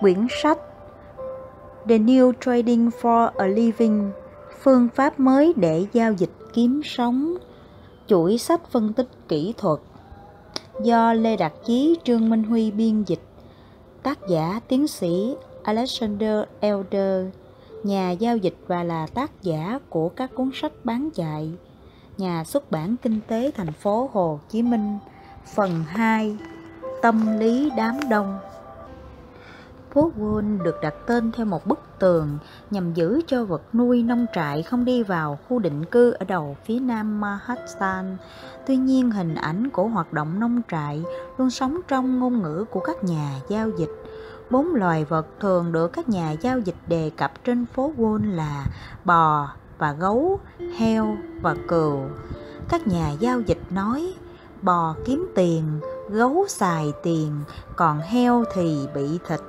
Quyển sách. The New Trading for a Living Phương pháp mới để giao dịch kiếm sống. Chuỗi sách phân tích kỹ thuật. Do Lê Đạt Chí, Trương Minh Huy biên dịch. Tác giả tiến sĩ Alexander Elder. Nhà giao dịch và là tác giả của các cuốn sách bán chạy. Nhà xuất bản kinh tế thành phố Hồ Chí Minh Phần 2 Tâm lý đám đông. Phố Wall được đặt tên theo một bức tường nhằm giữ cho vật nuôi nông trại không đi vào khu định cư ở đầu phía nam Manhattan. Tuy nhiên, hình ảnh của hoạt động nông trại luôn sống trong ngôn ngữ của các nhà giao dịch. Bốn loài vật thường được các nhà giao dịch đề cập trên phố Wall là bò và gấu, heo và cừu. Các nhà giao dịch nói bò kiếm tiền, gấu xài tiền, còn heo thì bị thịt.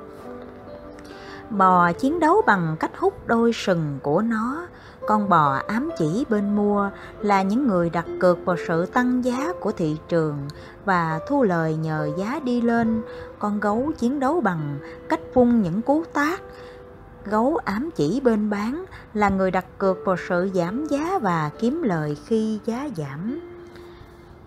Bò chiến đấu bằng cách hút đôi sừng của nó, con bò ám chỉ bên mua là những người đặt cược vào sự tăng giá của thị trường và thu lời nhờ giá đi lên. Con gấu chiến đấu bằng cách phun những cú tác. Gấu ám chỉ bên bán là người đặt cược vào sự giảm giá và kiếm lời khi giá giảm.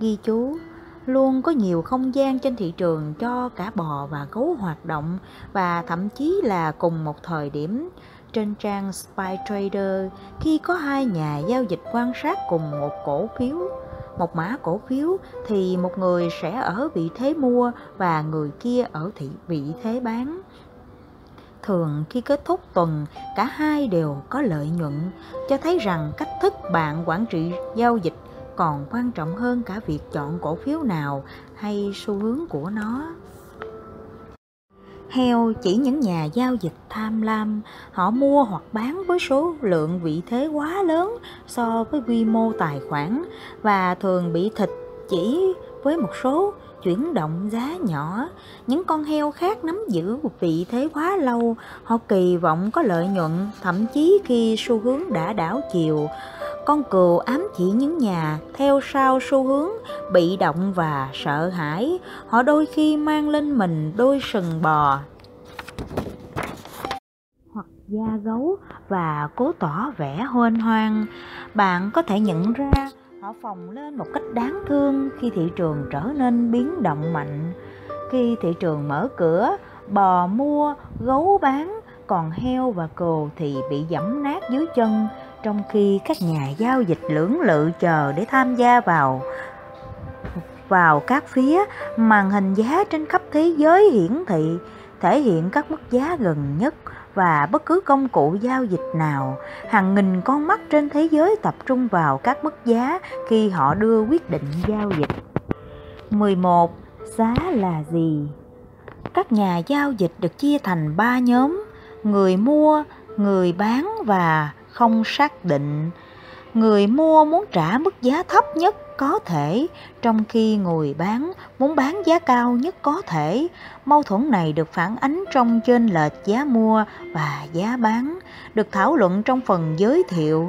Ghi chú luôn có nhiều không gian trên thị trường cho cả bò và gấu hoạt động và thậm chí là cùng một thời điểm. Trên trang Spy Trader, khi có hai nhà giao dịch quan sát cùng một cổ phiếu, một mã cổ phiếu, thì một người sẽ ở vị thế mua và người kia ở thị vị thế bán. Thường khi kết thúc tuần, cả hai đều có lợi nhuận, cho thấy rằng cách thức bạn quản trị giao dịch còn quan trọng hơn cả việc chọn cổ phiếu nào hay xu hướng của nó. Heo chỉ những nhà giao dịch tham lam, họ mua hoặc bán với số lượng vị thế quá lớn so với quy mô tài khoản và thường bị thịt chỉ với một số chuyển động giá nhỏ. Những con heo khác nắm giữ một vị thế quá lâu, họ kỳ vọng có lợi nhuận, thậm chí khi xu hướng đã đảo chiều con cừu ám chỉ những nhà theo sau xu hướng, bị động và sợ hãi. Họ đôi khi mang lên mình đôi sừng bò hoặc da gấu và cố tỏ vẻ hoen hoang bạn có thể nhận ra họ phồng lên một cách đáng thương khi thị trường trở nên biến động mạnh. Khi thị trường mở cửa, bò mua, gấu bán, còn heo và cừu thì bị giẫm nát dưới chân trong khi các nhà giao dịch lưỡng lự chờ để tham gia vào vào các phía màn hình giá trên khắp thế giới hiển thị, thể hiện các mức giá gần nhất và bất cứ công cụ giao dịch nào. Hàng nghìn con mắt trên thế giới tập trung vào các mức giá khi họ đưa quyết định giao dịch. 11 giá là gì? Các nhà giao dịch được chia thành 3 nhóm, người mua, người bán và không xác định. Người mua muốn trả mức giá thấp nhất có thể, trong khi người bán muốn bán giá cao nhất có thể. Mâu thuẫn này được phản ánh trong trên lệch giá mua và giá bán, được thảo luận trong phần giới thiệu.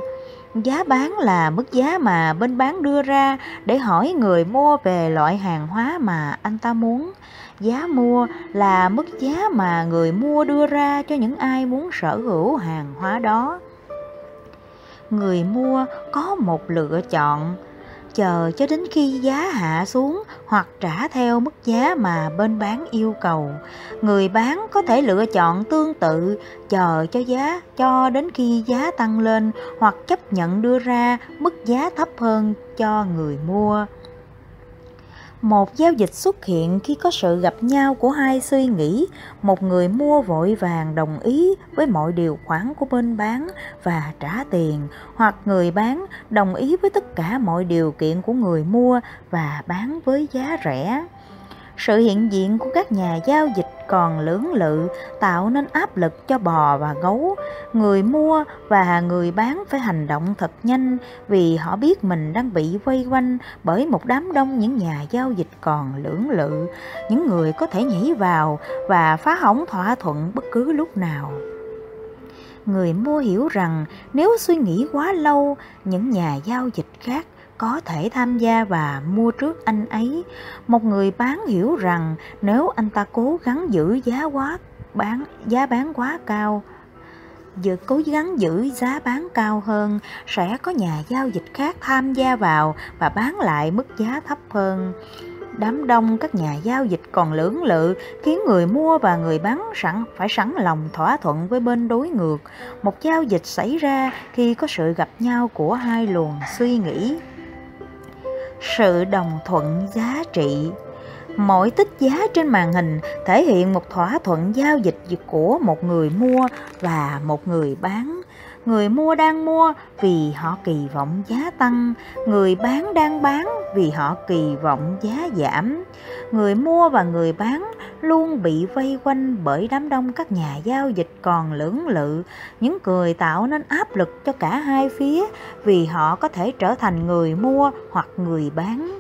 Giá bán là mức giá mà bên bán đưa ra để hỏi người mua về loại hàng hóa mà anh ta muốn. Giá mua là mức giá mà người mua đưa ra cho những ai muốn sở hữu hàng hóa đó người mua có một lựa chọn. Chờ cho đến khi giá hạ xuống hoặc trả theo mức giá mà bên bán yêu cầu, người bán có thể lựa chọn tương tự, chờ cho giá, cho đến khi giá tăng lên hoặc chấp nhận đưa ra mức giá thấp hơn cho người mua một giao dịch xuất hiện khi có sự gặp nhau của hai suy nghĩ. Một người mua vội vàng đồng ý với mọi điều khoản của bên bán và trả tiền. Hoặc người bán đồng ý với tất cả mọi điều kiện của người mua và bán với giá rẻ sự hiện diện của các nhà giao dịch còn lưỡng lự, tạo nên áp lực cho bò và gấu. Người mua và người bán phải hành động thật nhanh vì họ biết mình đang bị vây quanh bởi một đám đông những nhà giao dịch còn lưỡng lự. Những người có thể nhảy vào và phá hỏng thỏa thuận bất cứ lúc nào. Người mua hiểu rằng nếu suy nghĩ quá lâu, những nhà giao dịch khác có thể tham gia và mua trước anh ấy. Một người bán hiểu rằng nếu anh ta cố gắng giữ giá quá, bán, giá bán quá cao, dự, cố gắng giữ giá bán cao hơn, sẽ có nhà giao dịch khác tham gia vào và bán lại mức giá thấp hơn. Đám đông các nhà giao dịch còn lưỡng lự, khiến người mua và người bán sẵn, phải sẵn lòng thỏa thuận với bên đối ngược. Một giao dịch xảy ra khi có sự gặp nhau của hai luồng suy nghĩ sự đồng thuận giá trị Mỗi tích giá trên màn hình thể hiện một thỏa thuận giao dịch của một người mua và một người bán. Người mua đang mua vì họ kỳ vọng giá tăng, người bán đang bán vì họ kỳ vọng giá giảm. Người mua và người bán luôn bị vây quanh bởi đám đông các nhà giao dịch còn lưỡng lự, những người tạo nên áp lực cho cả hai phía vì họ có thể trở thành người mua hoặc người bán.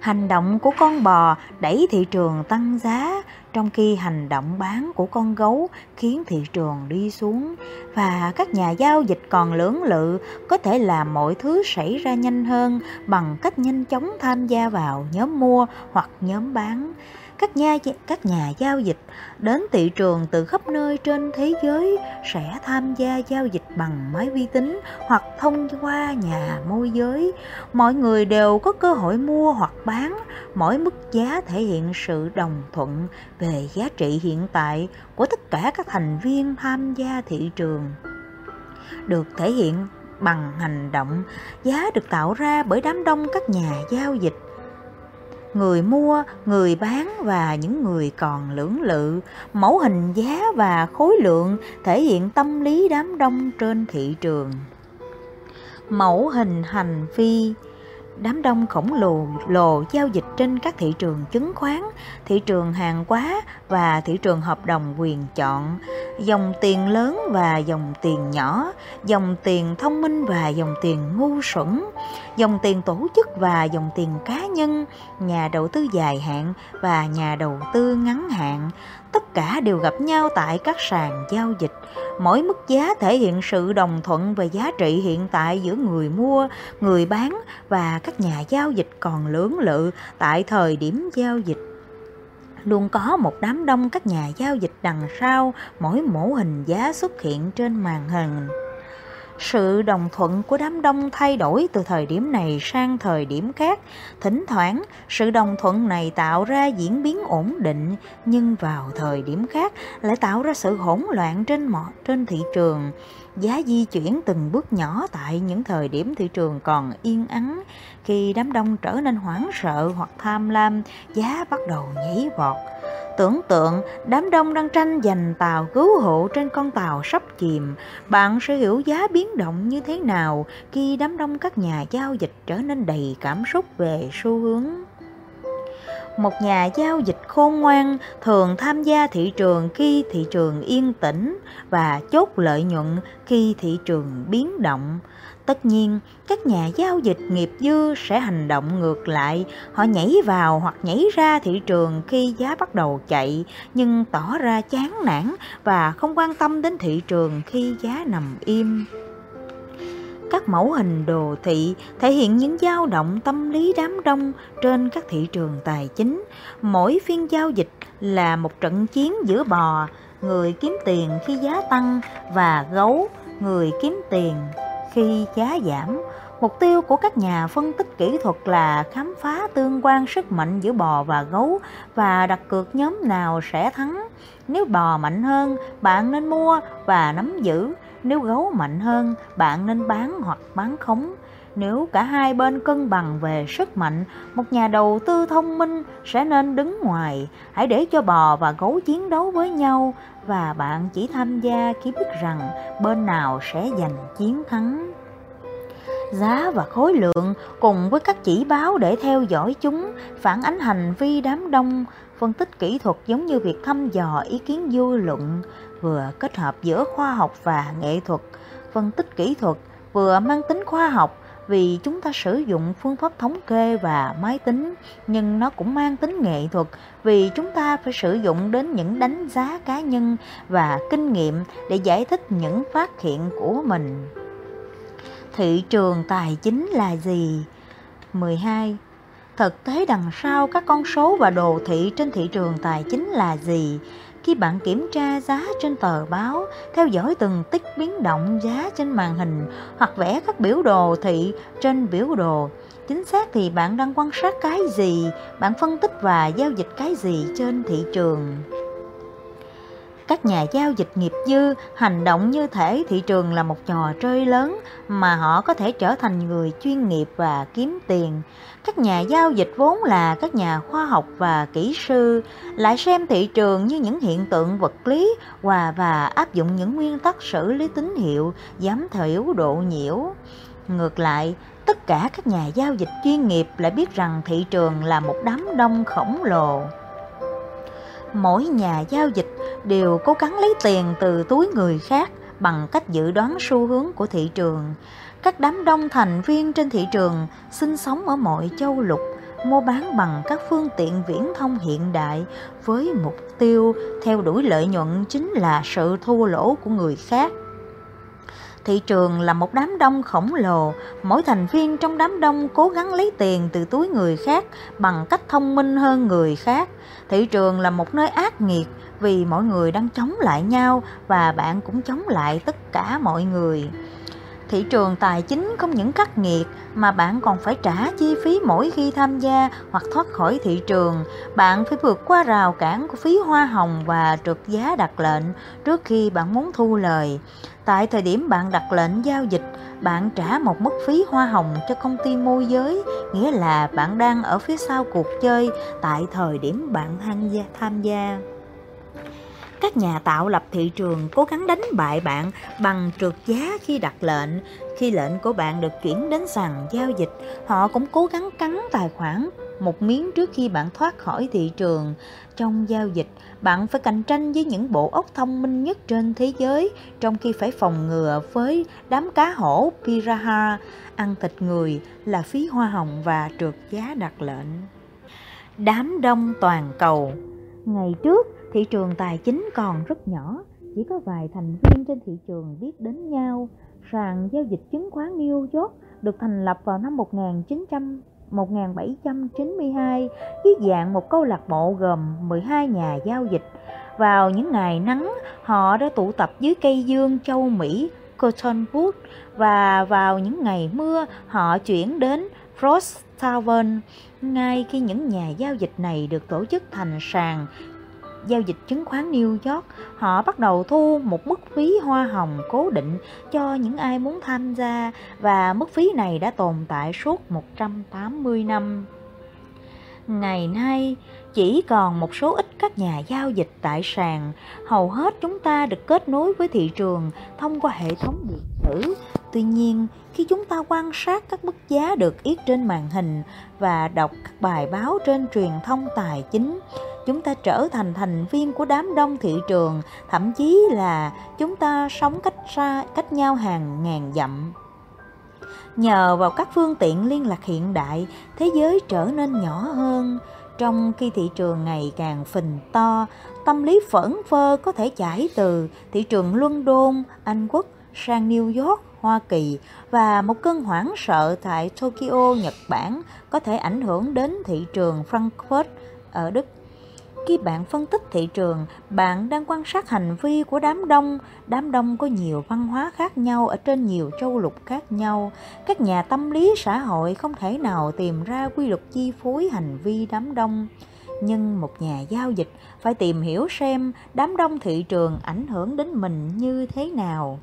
Hành động của con bò đẩy thị trường tăng giá trong khi hành động bán của con gấu khiến thị trường đi xuống và các nhà giao dịch còn lưỡng lự, có thể làm mọi thứ xảy ra nhanh hơn bằng cách nhanh chóng tham gia vào nhóm mua hoặc nhóm bán các nhà các nhà giao dịch đến thị trường từ khắp nơi trên thế giới sẽ tham gia giao dịch bằng máy vi tính hoặc thông qua nhà môi giới. Mọi người đều có cơ hội mua hoặc bán, mỗi mức giá thể hiện sự đồng thuận về giá trị hiện tại của tất cả các thành viên tham gia thị trường. Được thể hiện bằng hành động, giá được tạo ra bởi đám đông các nhà giao dịch người mua, người bán và những người còn lưỡng lự, mẫu hình giá và khối lượng thể hiện tâm lý đám đông trên thị trường. Mẫu hình hành vi đám đông khổng lồ lồ giao dịch trên các thị trường chứng khoán, thị trường hàng hóa và thị trường hợp đồng quyền chọn, dòng tiền lớn và dòng tiền nhỏ, dòng tiền thông minh và dòng tiền ngu xuẩn, dòng tiền tổ chức và dòng tiền cá nhân, nhà đầu tư dài hạn và nhà đầu tư ngắn hạn, tất cả đều gặp nhau tại các sàn giao dịch. Mỗi mức giá thể hiện sự đồng thuận về giá trị hiện tại giữa người mua, người bán và các các nhà giao dịch còn lưỡng lự tại thời điểm giao dịch. Luôn có một đám đông các nhà giao dịch đằng sau mỗi mẫu hình giá xuất hiện trên màn hình. Sự đồng thuận của đám đông thay đổi từ thời điểm này sang thời điểm khác. Thỉnh thoảng, sự đồng thuận này tạo ra diễn biến ổn định, nhưng vào thời điểm khác lại tạo ra sự hỗn loạn trên mọi trên thị trường giá di chuyển từng bước nhỏ tại những thời điểm thị trường còn yên ắng. Khi đám đông trở nên hoảng sợ hoặc tham lam giá bắt đầu nhảy vọt. Tưởng tượng đám đông đang tranh giành tàu cứu hộ trên con tàu sắp chìm, bạn sẽ hiểu giá biến động như thế nào khi đám đông các nhà giao dịch trở nên đầy cảm xúc về xu hướng. Một nhà giao dịch khôn ngoan thường tham gia thị trường khi thị trường yên tĩnh và chốt lợi nhuận khi thị trường biến động. Tất nhiên, các nhà giao dịch nghiệp dư sẽ hành động ngược lại, họ nhảy vào hoặc nhảy ra thị trường khi giá bắt đầu chạy, nhưng tỏ ra chán nản và không quan tâm đến thị trường khi giá nằm im. Các mẫu hình đồ thị thể hiện những dao động tâm lý đám đông trên các thị trường tài chính. Mỗi phiên giao dịch là một trận chiến giữa bò, người kiếm tiền khi giá tăng và gấu, người kiếm tiền khi giá giảm. Mục tiêu của các nhà phân tích kỹ thuật là khám phá tương quan sức mạnh giữa bò và gấu và đặt cược nhóm nào sẽ thắng. Nếu bò mạnh hơn, bạn nên mua và nắm giữ. Nếu gấu mạnh hơn, bạn nên bán hoặc bán khống. Nếu cả hai bên cân bằng về sức mạnh, một nhà đầu tư thông minh sẽ nên đứng ngoài. Hãy để cho bò và gấu chiến đấu với nhau và bạn chỉ tham gia khi biết rằng bên nào sẽ giành chiến thắng. Giá và khối lượng cùng với các chỉ báo để theo dõi chúng phản ánh hành vi đám đông, phân tích kỹ thuật giống như việc thăm dò ý kiến dư luận, vừa kết hợp giữa khoa học và nghệ thuật. Phân tích kỹ thuật vừa mang tính khoa học vì chúng ta sử dụng phương pháp thống kê và máy tính nhưng nó cũng mang tính nghệ thuật vì chúng ta phải sử dụng đến những đánh giá cá nhân và kinh nghiệm để giải thích những phát hiện của mình thị trường tài chính là gì? 12 thực tế đằng sau các con số và đồ thị trên thị trường tài chính là gì? Khi bạn kiểm tra giá trên tờ báo, theo dõi từng tích biến động giá trên màn hình hoặc vẽ các biểu đồ thị trên biểu đồ. Chính xác thì bạn đang quan sát cái gì, bạn phân tích và giao dịch cái gì trên thị trường? Các nhà giao dịch nghiệp dư hành động như thể thị trường là một trò chơi lớn mà họ có thể trở thành người chuyên nghiệp và kiếm tiền. Các nhà giao dịch vốn là các nhà khoa học và kỹ sư, lại xem thị trường như những hiện tượng vật lý và và áp dụng những nguyên tắc xử lý tín hiệu giảm thiểu độ nhiễu. Ngược lại, tất cả các nhà giao dịch chuyên nghiệp lại biết rằng thị trường là một đám đông khổng lồ mỗi nhà giao dịch đều cố gắng lấy tiền từ túi người khác bằng cách dự đoán xu hướng của thị trường. Các đám đông thành viên trên thị trường sinh sống ở mọi châu lục, mua bán bằng các phương tiện viễn thông hiện đại với mục tiêu theo đuổi lợi nhuận chính là sự thua lỗ của người khác. Thị trường là một đám đông khổng lồ, mỗi thành viên trong đám đông cố gắng lấy tiền từ túi người khác bằng cách thông minh hơn người khác. Thị trường là một nơi ác nghiệt vì mọi người đang chống lại nhau và bạn cũng chống lại tất cả mọi người. Thị trường tài chính không những khắc nghiệt mà bạn còn phải trả chi phí mỗi khi tham gia hoặc thoát khỏi thị trường. Bạn phải vượt qua rào cản của phí hoa hồng và trượt giá đặt lệnh trước khi bạn muốn thu lời. Tại thời điểm bạn đặt lệnh giao dịch, bạn trả một mức phí hoa hồng cho công ty môi giới, nghĩa là bạn đang ở phía sau cuộc chơi tại thời điểm bạn tham gia. Tham gia. Các nhà tạo lập thị trường cố gắng đánh bại bạn bằng trượt giá khi đặt lệnh. Khi lệnh của bạn được chuyển đến sàn giao dịch, họ cũng cố gắng cắn tài khoản một miếng trước khi bạn thoát khỏi thị trường. Trong giao dịch, bạn phải cạnh tranh với những bộ óc thông minh nhất trên thế giới, trong khi phải phòng ngừa với đám cá hổ Piraha, ăn thịt người là phí hoa hồng và trượt giá đặt lệnh. Đám đông toàn cầu Ngày trước, thị trường tài chính còn rất nhỏ, chỉ có vài thành viên trên thị trường biết đến nhau. Sàn giao dịch chứng khoán New York được thành lập vào năm 1900 1792 dưới dạng một câu lạc bộ gồm 12 nhà giao dịch. Vào những ngày nắng, họ đã tụ tập dưới cây dương châu Mỹ Cottonwood và vào những ngày mưa, họ chuyển đến Frost Tavern. Ngay khi những nhà giao dịch này được tổ chức thành sàn giao dịch chứng khoán New York, họ bắt đầu thu một mức phí hoa hồng cố định cho những ai muốn tham gia và mức phí này đã tồn tại suốt 180 năm. Ngày nay, chỉ còn một số ít các nhà giao dịch tại sàn, hầu hết chúng ta được kết nối với thị trường thông qua hệ thống điện tử. Tuy nhiên, khi chúng ta quan sát các mức giá được yết trên màn hình và đọc các bài báo trên truyền thông tài chính, chúng ta trở thành thành viên của đám đông thị trường, thậm chí là chúng ta sống cách xa cách nhau hàng ngàn dặm. Nhờ vào các phương tiện liên lạc hiện đại, thế giới trở nên nhỏ hơn. Trong khi thị trường ngày càng phình to, tâm lý phẫn phơ có thể chảy từ thị trường London, Anh Quốc sang New York, Hoa Kỳ và một cơn hoảng sợ tại Tokyo, Nhật Bản có thể ảnh hưởng đến thị trường Frankfurt ở Đức. Khi bạn phân tích thị trường, bạn đang quan sát hành vi của đám đông. Đám đông có nhiều văn hóa khác nhau ở trên nhiều châu lục khác nhau. Các nhà tâm lý xã hội không thể nào tìm ra quy luật chi phối hành vi đám đông. Nhưng một nhà giao dịch phải tìm hiểu xem đám đông thị trường ảnh hưởng đến mình như thế nào.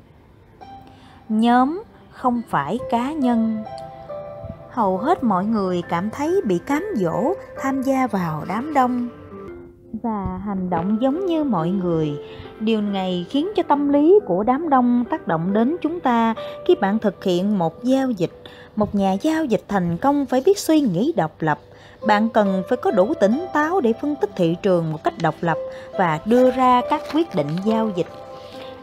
Nhóm không phải cá nhân hầu hết mọi người cảm thấy bị cám dỗ tham gia vào đám đông và hành động giống như mọi người. Điều này khiến cho tâm lý của đám đông tác động đến chúng ta khi bạn thực hiện một giao dịch. Một nhà giao dịch thành công phải biết suy nghĩ độc lập. Bạn cần phải có đủ tỉnh táo để phân tích thị trường một cách độc lập và đưa ra các quyết định giao dịch.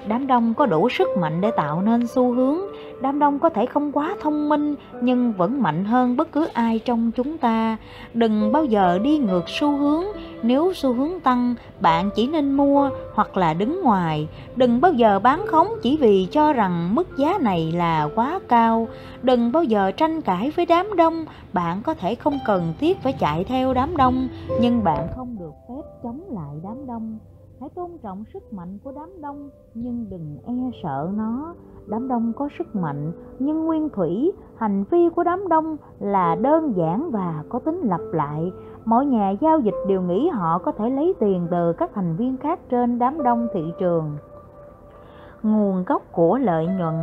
Đám đông có đủ sức mạnh để tạo nên xu hướng đám đông có thể không quá thông minh, nhưng vẫn mạnh hơn bất cứ ai trong chúng ta. Đừng bao giờ đi ngược xu hướng. Nếu xu hướng tăng, bạn chỉ nên mua hoặc là đứng ngoài. Đừng bao giờ bán khống chỉ vì cho rằng mức giá này là quá cao. Đừng bao giờ tranh cãi với đám đông. Bạn có thể không cần thiết phải chạy theo đám đông, nhưng bạn không được phép chống lại đám đông hãy tôn trọng sức mạnh của đám đông, nhưng đừng e sợ nó. Đám đông có sức mạnh, nhưng nguyên thủy, hành vi của đám đông là đơn giản và có tính lặp lại. Mỗi nhà giao dịch đều nghĩ họ có thể lấy tiền từ các thành viên khác trên đám đông thị trường. Nguồn gốc của lợi nhuận.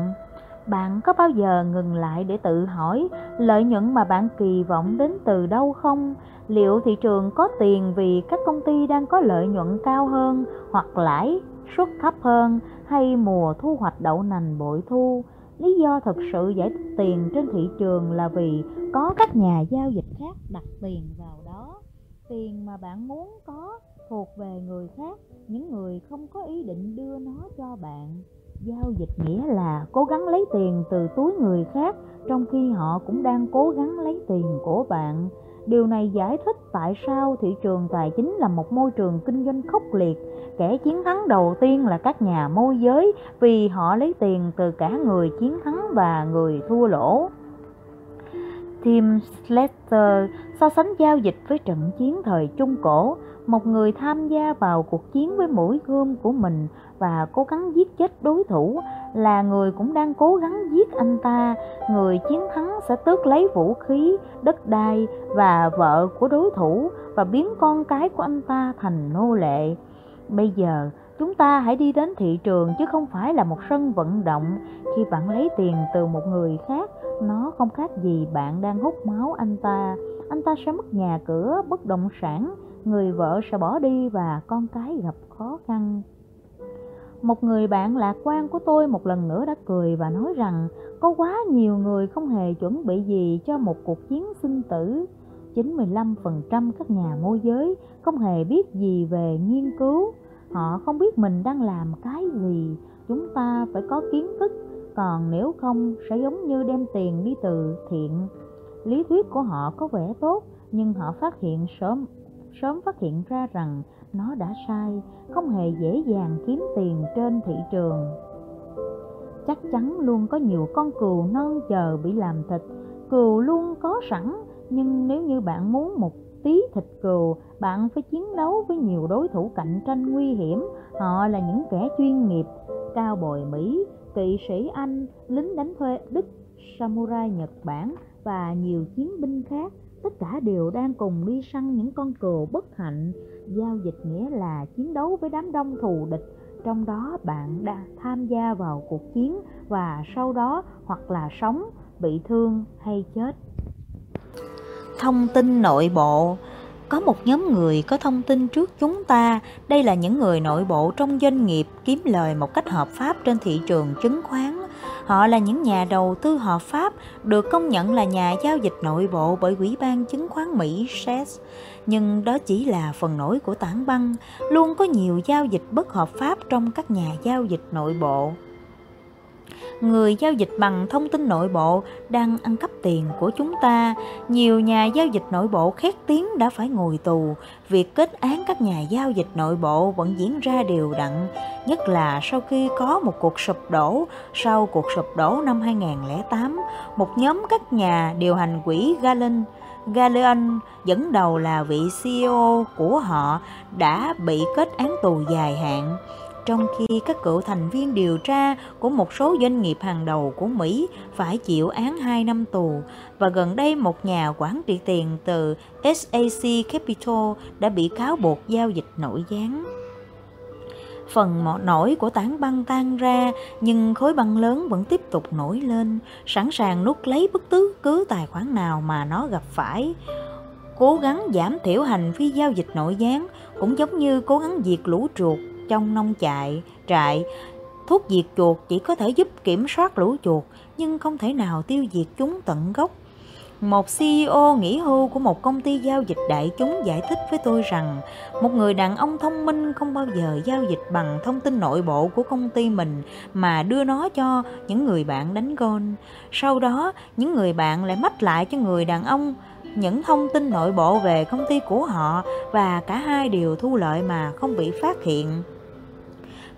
Bạn có bao giờ ngừng lại để tự hỏi lợi nhuận mà bạn kỳ vọng đến từ đâu không? Liệu thị trường có tiền vì các công ty đang có lợi nhuận cao hơn hoặc lãi suất thấp hơn hay mùa thu hoạch đậu nành bội thu? Lý do thực sự giải thích tiền trên thị trường là vì có các nhà giao dịch khác đặt tiền vào đó. Tiền mà bạn muốn có thuộc về người khác, những người không có ý định đưa nó cho bạn. Giao dịch nghĩa là cố gắng lấy tiền từ túi người khác, trong khi họ cũng đang cố gắng lấy tiền của bạn điều này giải thích tại sao thị trường tài chính là một môi trường kinh doanh khốc liệt. Kẻ chiến thắng đầu tiên là các nhà môi giới vì họ lấy tiền từ cả người chiến thắng và người thua lỗ. Tim Slater so sánh giao dịch với trận chiến thời Trung Cổ, một người tham gia vào cuộc chiến với mũi gươm của mình và cố gắng giết chết đối thủ, là người cũng đang cố gắng giết anh ta. Người chiến thắng sẽ tước lấy vũ khí, đất đai và vợ của đối thủ và biến con cái của anh ta thành nô lệ. Bây giờ, chúng ta hãy đi đến thị trường chứ không phải là một sân vận động. Khi bạn lấy tiền từ một người khác, nó không khác gì bạn đang hút máu anh ta. Anh ta sẽ mất nhà cửa bất động sản người vợ sẽ bỏ đi và con cái gặp khó khăn. Một người bạn lạc quan của tôi một lần nữa đã cười và nói rằng, có quá nhiều người không hề chuẩn bị gì cho một cuộc chiến sinh tử. 95% các nhà môi giới không hề biết gì về nghiên cứu. Họ không biết mình đang làm cái gì. Chúng ta phải có kiến thức. Còn nếu không, sẽ giống như đem tiền đi từ thiện. Lý thuyết của họ có vẻ tốt, nhưng họ phát hiện sớm sớm phát hiện ra rằng nó đã sai, không hề dễ dàng kiếm tiền trên thị trường. Chắc chắn luôn có nhiều con cừu non chờ bị làm thịt. Cừu luôn có sẵn, nhưng nếu như bạn muốn một tí thịt cừu, bạn phải chiến đấu với nhiều đối thủ cạnh tranh nguy hiểm. Họ là những kẻ chuyên nghiệp, cao bồi mỹ, kỵ sĩ anh, lính đánh thuê đức, samurai nhật bản và nhiều chiến binh khác tất cả đều đang cùng đi săn những con cừu bất hạnh. Giao dịch nghĩa là chiến đấu với đám đông thù địch. Trong đó bạn đã tham gia vào cuộc chiến và sau đó hoặc là sống, bị thương hay chết. Thông tin nội bộ. Có một nhóm người có thông tin trước chúng ta. Đây là những người nội bộ trong doanh nghiệp kiếm lời một cách hợp pháp trên thị trường chứng khoán. Họ là những nhà đầu tư hợp pháp được công nhận là nhà giao dịch nội bộ bởi Ủy ban chứng khoán Mỹ SEC. Nhưng đó chỉ là phần nổi của tảng băng, luôn có nhiều giao dịch bất hợp pháp trong các nhà giao dịch nội bộ người giao dịch bằng thông tin nội bộ đang ăn cắp tiền của chúng ta. Nhiều nhà giao dịch nội bộ khét tiếng đã phải ngồi tù. Việc kết án các nhà giao dịch nội bộ vẫn diễn ra đều đặn, nhất là sau khi có một cuộc sụp đổ. Sau cuộc sụp đổ năm 2008, một nhóm các nhà điều hành quỹ Galen Galeon dẫn đầu là vị CEO của họ đã bị kết án tù dài hạn trong khi các cựu thành viên điều tra của một số doanh nghiệp hàng đầu của Mỹ phải chịu án 2 năm tù và gần đây một nhà quản trị tiền từ SAC Capital đã bị cáo buộc giao dịch nổi gián. Phần mỏ nổi của tảng băng tan ra nhưng khối băng lớn vẫn tiếp tục nổi lên, sẵn sàng nuốt lấy bất cứ cứ tài khoản nào mà nó gặp phải. Cố gắng giảm thiểu hành vi giao dịch nội gián cũng giống như cố gắng diệt lũ chuột trong nông trại, trại, thuốc diệt chuột chỉ có thể giúp kiểm soát lũ chuột nhưng không thể nào tiêu diệt chúng tận gốc. Một CEO nghỉ hưu của một công ty giao dịch đại chúng giải thích với tôi rằng một người đàn ông thông minh không bao giờ giao dịch bằng thông tin nội bộ của công ty mình mà đưa nó cho những người bạn đánh gôn. Sau đó, những người bạn lại mách lại cho người đàn ông những thông tin nội bộ về công ty của họ và cả hai đều thu lợi mà không bị phát hiện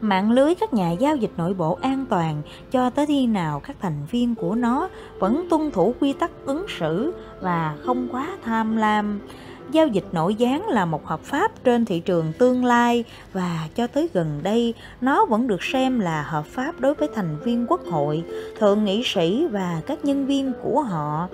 mạng lưới các nhà giao dịch nội bộ an toàn cho tới khi nào các thành viên của nó vẫn tuân thủ quy tắc ứng xử và không quá tham lam giao dịch nội gián là một hợp pháp trên thị trường tương lai và cho tới gần đây nó vẫn được xem là hợp pháp đối với thành viên quốc hội, thượng nghị sĩ và các nhân viên của họ.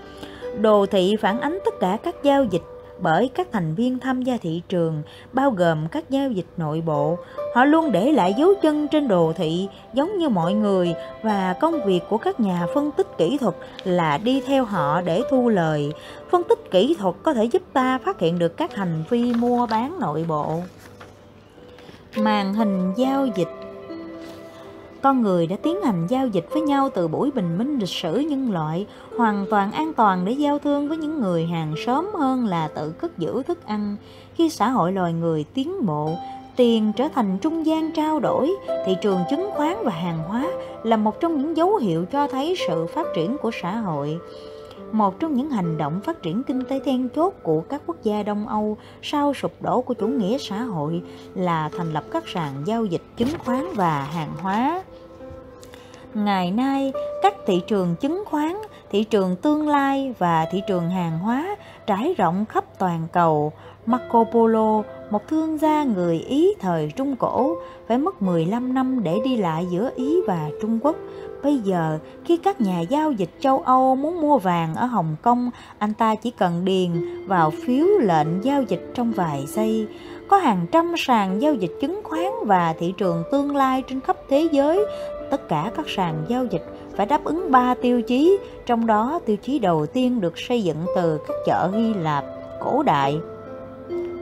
Đồ thị phản ánh tất cả các giao dịch bởi các thành viên tham gia thị trường, bao gồm các giao dịch nội bộ. Họ luôn để lại dấu chân trên đồ thị giống như mọi người và công việc của các nhà phân tích kỹ thuật là đi theo họ để thu lời. Phân tích kỹ thuật có thể giúp ta phát hiện được các hành vi mua bán nội bộ. Màn hình giao dịch con người đã tiến hành giao dịch với nhau từ buổi bình minh lịch sử nhân loại, hoàn toàn an toàn để giao thương với những người hàng xóm hơn là tự cất giữ thức ăn. Khi xã hội loài người tiến bộ, tiền trở thành trung gian trao đổi, thị trường chứng khoán và hàng hóa là một trong những dấu hiệu cho thấy sự phát triển của xã hội. Một trong những hành động phát triển kinh tế then chốt của các quốc gia Đông Âu sau sụp đổ của chủ nghĩa xã hội là thành lập các sàn giao dịch chứng khoán và hàng hóa. Ngày nay, các thị trường chứng khoán, thị trường tương lai và thị trường hàng hóa trải rộng khắp toàn cầu. Marco Polo, một thương gia người Ý thời Trung Cổ, phải mất 15 năm để đi lại giữa Ý và Trung Quốc. Bây giờ, khi các nhà giao dịch châu Âu muốn mua vàng ở Hồng Kông, anh ta chỉ cần điền vào phiếu lệnh giao dịch trong vài giây. Có hàng trăm sàn giao dịch chứng khoán và thị trường tương lai trên khắp thế giới tất cả các sàn giao dịch phải đáp ứng 3 tiêu chí, trong đó tiêu chí đầu tiên được xây dựng từ các chợ Hy Lạp cổ đại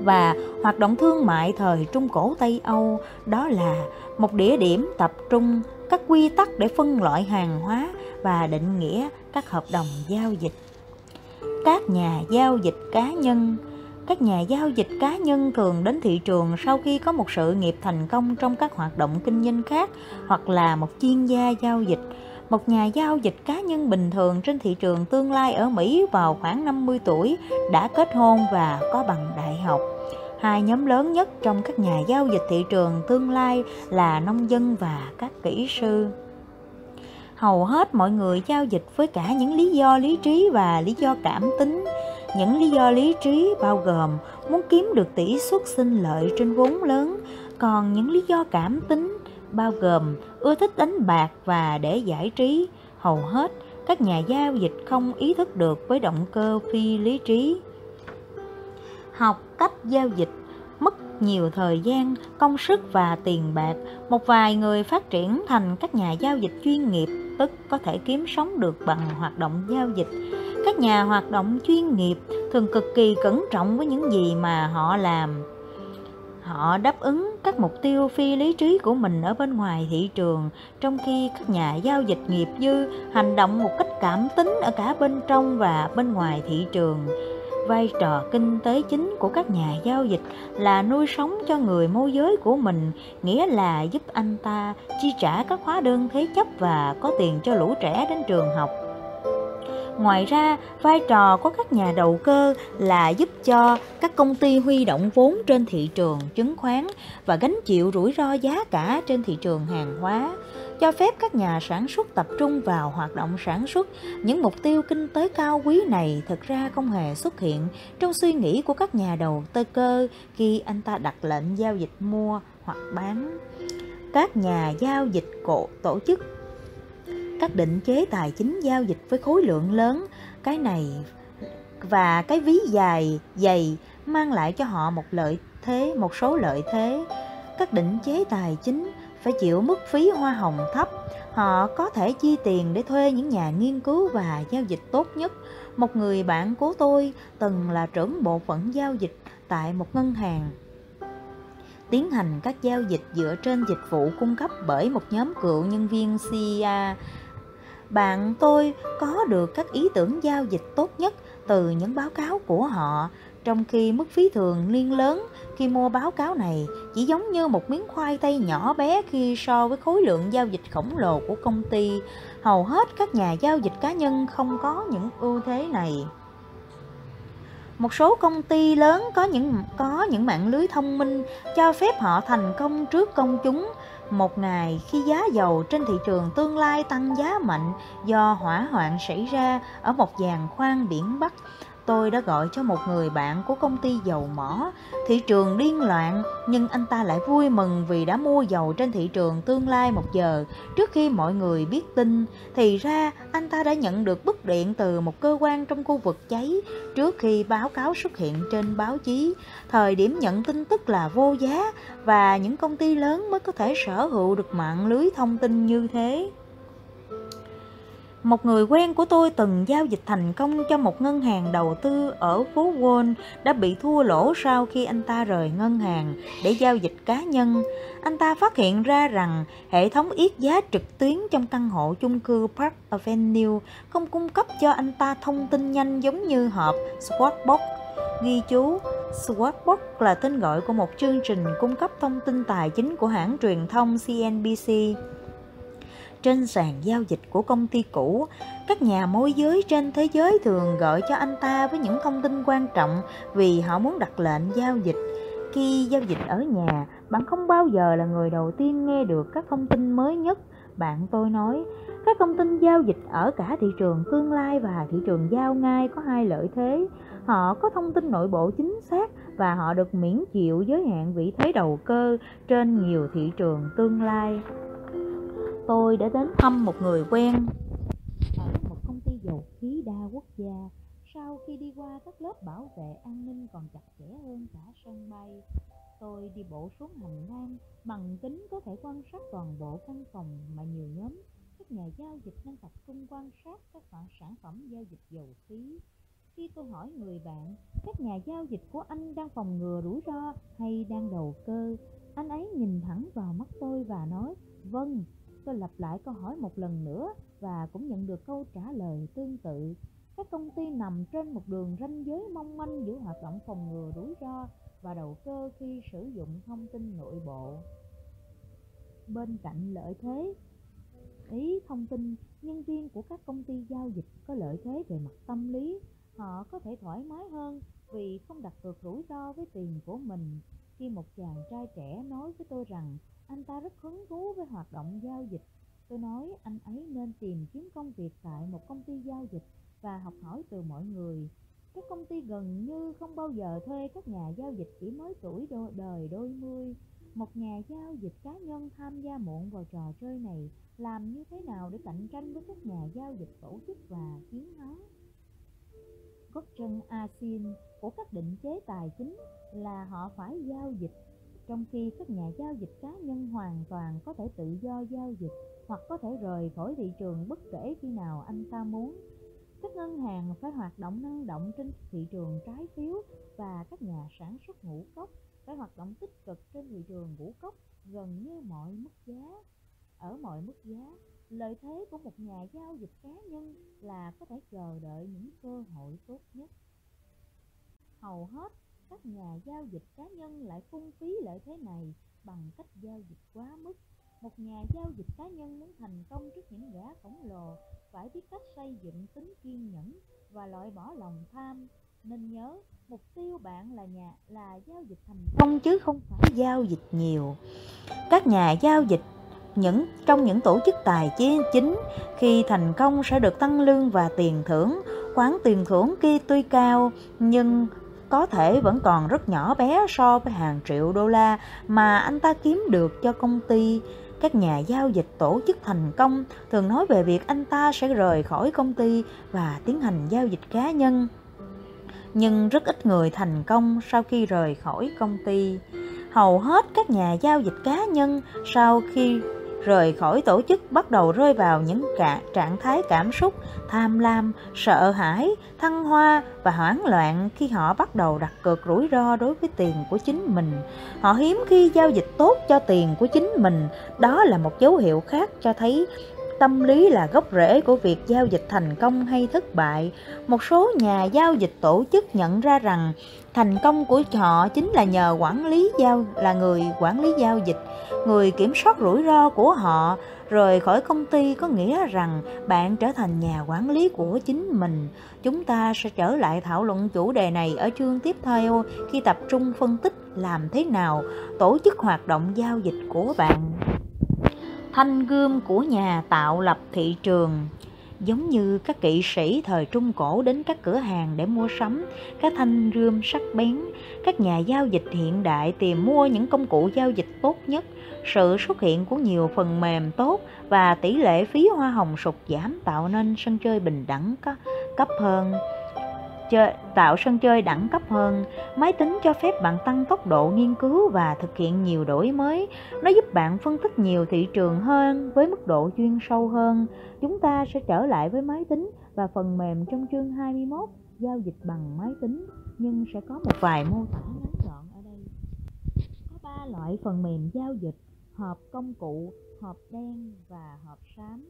và hoạt động thương mại thời Trung Cổ Tây Âu, đó là một địa điểm tập trung các quy tắc để phân loại hàng hóa và định nghĩa các hợp đồng giao dịch. Các nhà giao dịch cá nhân các nhà giao dịch cá nhân thường đến thị trường sau khi có một sự nghiệp thành công trong các hoạt động kinh doanh khác hoặc là một chuyên gia giao dịch. Một nhà giao dịch cá nhân bình thường trên thị trường tương lai ở Mỹ vào khoảng 50 tuổi đã kết hôn và có bằng đại học. Hai nhóm lớn nhất trong các nhà giao dịch thị trường tương lai là nông dân và các kỹ sư hầu hết mọi người giao dịch với cả những lý do lý trí và lý do cảm tính những lý do lý trí bao gồm muốn kiếm được tỷ suất sinh lợi trên vốn lớn, còn những lý do cảm tính bao gồm ưa thích đánh bạc và để giải trí. Hầu hết các nhà giao dịch không ý thức được với động cơ phi lý trí. Học cách giao dịch mất nhiều thời gian, công sức và tiền bạc. Một vài người phát triển thành các nhà giao dịch chuyên nghiệp, tức có thể kiếm sống được bằng hoạt động giao dịch. Các nhà hoạt động chuyên nghiệp thường cực kỳ cẩn trọng với những gì mà họ làm. Họ đáp ứng các mục tiêu phi lý trí của mình ở bên ngoài thị trường, trong khi các nhà giao dịch nghiệp dư hành động một cách cảm tính ở cả bên trong và bên ngoài thị trường vai trò kinh tế chính của các nhà giao dịch là nuôi sống cho người môi giới của mình, nghĩa là giúp anh ta chi trả các hóa đơn thế chấp và có tiền cho lũ trẻ đến trường học. Ngoài ra, vai trò của các nhà đầu cơ là giúp cho các công ty huy động vốn trên thị trường chứng khoán và gánh chịu rủi ro giá cả trên thị trường hàng hóa, cho phép các nhà sản xuất tập trung vào hoạt động sản xuất. Những mục tiêu kinh tế cao quý này thực ra không hề xuất hiện trong suy nghĩ của các nhà đầu tư cơ khi anh ta đặt lệnh giao dịch mua hoặc bán. Các nhà giao dịch cổ tổ chức các định chế tài chính giao dịch với khối lượng lớn. Cái này và cái ví dài dày mang lại cho họ một lợi thế, một số lợi thế. Các định chế tài chính phải chịu mức phí hoa hồng thấp. Họ có thể chi tiền để thuê những nhà nghiên cứu và giao dịch tốt nhất. Một người bạn của tôi từng là trưởng bộ phận giao dịch tại một ngân hàng, tiến hành các giao dịch dựa trên dịch vụ cung cấp bởi một nhóm cựu nhân viên CIA bạn tôi có được các ý tưởng giao dịch tốt nhất từ những báo cáo của họ, trong khi mức phí thường liên lớn khi mua báo cáo này chỉ giống như một miếng khoai tây nhỏ bé khi so với khối lượng giao dịch khổng lồ của công ty. Hầu hết các nhà giao dịch cá nhân không có những ưu thế này. Một số công ty lớn có những có những mạng lưới thông minh, cho phép họ thành công trước công chúng một ngày khi giá dầu trên thị trường tương lai tăng giá mạnh do hỏa hoạn xảy ra ở một giàn khoan biển Bắc, tôi đã gọi cho một người bạn của công ty dầu mỏ. Thị trường điên loạn, nhưng anh ta lại vui mừng vì đã mua dầu trên thị trường tương lai một giờ trước khi mọi người biết tin. Thì ra anh ta đã nhận được bức điện từ một cơ quan trong khu vực cháy trước khi báo cáo xuất hiện trên báo chí. Thời điểm nhận tin tức là vô giá và những công ty lớn mới có thể sở hữu được mạng lưới thông tin như thế. Một người quen của tôi từng giao dịch thành công cho một ngân hàng đầu tư ở phố Wall đã bị thua lỗ sau khi anh ta rời ngân hàng để giao dịch cá nhân. Anh ta phát hiện ra rằng hệ thống yết giá trực tuyến trong căn hộ chung cư Park Avenue không cung cấp cho anh ta thông tin nhanh giống như hộp Swatbox. Ghi chú, Swatbox là tên gọi của một chương trình cung cấp thông tin tài chính của hãng truyền thông CNBC trên sàn giao dịch của công ty cũ, các nhà môi giới trên thế giới thường gọi cho anh ta với những thông tin quan trọng vì họ muốn đặt lệnh giao dịch. Khi giao dịch ở nhà, bạn không bao giờ là người đầu tiên nghe được các thông tin mới nhất. Bạn tôi nói, các thông tin giao dịch ở cả thị trường tương lai và thị trường giao ngay có hai lợi thế. Họ có thông tin nội bộ chính xác và họ được miễn chịu giới hạn vị thế đầu cơ trên nhiều thị trường tương lai tôi đã đến thăm một người quen. Ở một công ty dầu khí đa quốc gia, sau khi đi qua các lớp bảo vệ an ninh còn chặt chẽ hơn cả sân bay, tôi đi bộ xuống hành lang bằng kính có thể quan sát toàn bộ căn phòng mà nhiều nhóm các nhà giao dịch đang tập trung quan sát các sản phẩm giao dịch dầu khí. Khi tôi hỏi người bạn, các nhà giao dịch của anh đang phòng ngừa rủi ro hay đang đầu cơ? Anh ấy nhìn thẳng vào mắt tôi và nói vâng Tôi lặp lại câu hỏi một lần nữa và cũng nhận được câu trả lời tương tự. Các công ty nằm trên một đường ranh giới mong manh giữa hoạt động phòng ngừa rủi ro và đầu cơ khi sử dụng thông tin nội bộ. Bên cạnh lợi thế, ý thông tin, nhân viên của các công ty giao dịch có lợi thế về mặt tâm lý. Họ có thể thoải mái hơn vì không đặt cược rủi ro với tiền của mình. Khi một chàng trai trẻ nói với tôi rằng anh ta rất hứng thú với hoạt động giao dịch. Tôi nói anh ấy nên tìm kiếm công việc tại một công ty giao dịch và học hỏi từ mọi người. Các công ty gần như không bao giờ thuê các nhà giao dịch chỉ mới tuổi đôi đời đôi mươi. Một nhà giao dịch cá nhân tham gia muộn vào trò chơi này làm như thế nào để cạnh tranh với các nhà giao dịch tổ chức và chiến thắng? Gót chân ASIN của các định chế tài chính là họ phải giao dịch trong khi các nhà giao dịch cá nhân hoàn toàn có thể tự do giao dịch hoặc có thể rời khỏi thị trường bất kể khi nào anh ta muốn. Các ngân hàng phải hoạt động năng động trên thị trường trái phiếu và các nhà sản xuất ngũ cốc phải hoạt động tích cực trên thị trường ngũ cốc gần như mọi mức giá. Ở mọi mức giá, lợi thế của một nhà giao dịch cá nhân là có thể chờ đợi những cơ hội tốt nhất. Hầu hết các nhà giao dịch cá nhân lại phung phí lợi thế này bằng cách giao dịch quá mức. Một nhà giao dịch cá nhân muốn thành công trước những gã khổng lồ phải biết cách xây dựng tính kiên nhẫn và loại bỏ lòng tham. Nên nhớ, mục tiêu bạn là nhà là giao dịch thành công chứ không phải giao dịch nhiều. Các nhà giao dịch những trong những tổ chức tài chính khi thành công sẽ được tăng lương và tiền thưởng khoản tiền thưởng kia tuy cao nhưng có thể vẫn còn rất nhỏ bé so với hàng triệu đô la mà anh ta kiếm được cho công ty. Các nhà giao dịch tổ chức thành công thường nói về việc anh ta sẽ rời khỏi công ty và tiến hành giao dịch cá nhân. Nhưng rất ít người thành công sau khi rời khỏi công ty. Hầu hết các nhà giao dịch cá nhân sau khi rời khỏi tổ chức bắt đầu rơi vào những cả trạng thái cảm xúc tham lam, sợ hãi, thăng hoa và hoảng loạn khi họ bắt đầu đặt cược rủi ro đối với tiền của chính mình. Họ hiếm khi giao dịch tốt cho tiền của chính mình, đó là một dấu hiệu khác cho thấy tâm lý là gốc rễ của việc giao dịch thành công hay thất bại. Một số nhà giao dịch tổ chức nhận ra rằng thành công của họ chính là nhờ quản lý giao là người quản lý giao dịch, người kiểm soát rủi ro của họ. Rời khỏi công ty có nghĩa rằng bạn trở thành nhà quản lý của chính mình. Chúng ta sẽ trở lại thảo luận chủ đề này ở chương tiếp theo khi tập trung phân tích làm thế nào tổ chức hoạt động giao dịch của bạn thanh gươm của nhà tạo lập thị trường giống như các kỵ sĩ thời Trung Cổ đến các cửa hàng để mua sắm các thanh rươm sắc bén, các nhà giao dịch hiện đại tìm mua những công cụ giao dịch tốt nhất, sự xuất hiện của nhiều phần mềm tốt và tỷ lệ phí hoa hồng sụt giảm tạo nên sân chơi bình đẳng cấp hơn chơi, tạo sân chơi đẳng cấp hơn. Máy tính cho phép bạn tăng tốc độ nghiên cứu và thực hiện nhiều đổi mới. Nó giúp bạn phân tích nhiều thị trường hơn với mức độ chuyên sâu hơn. Chúng ta sẽ trở lại với máy tính và phần mềm trong chương 21 giao dịch bằng máy tính nhưng sẽ có một vài mô tả ngắn gọn ở đây. Có ba loại phần mềm giao dịch: hộp công cụ, hộp đen và hộp xám.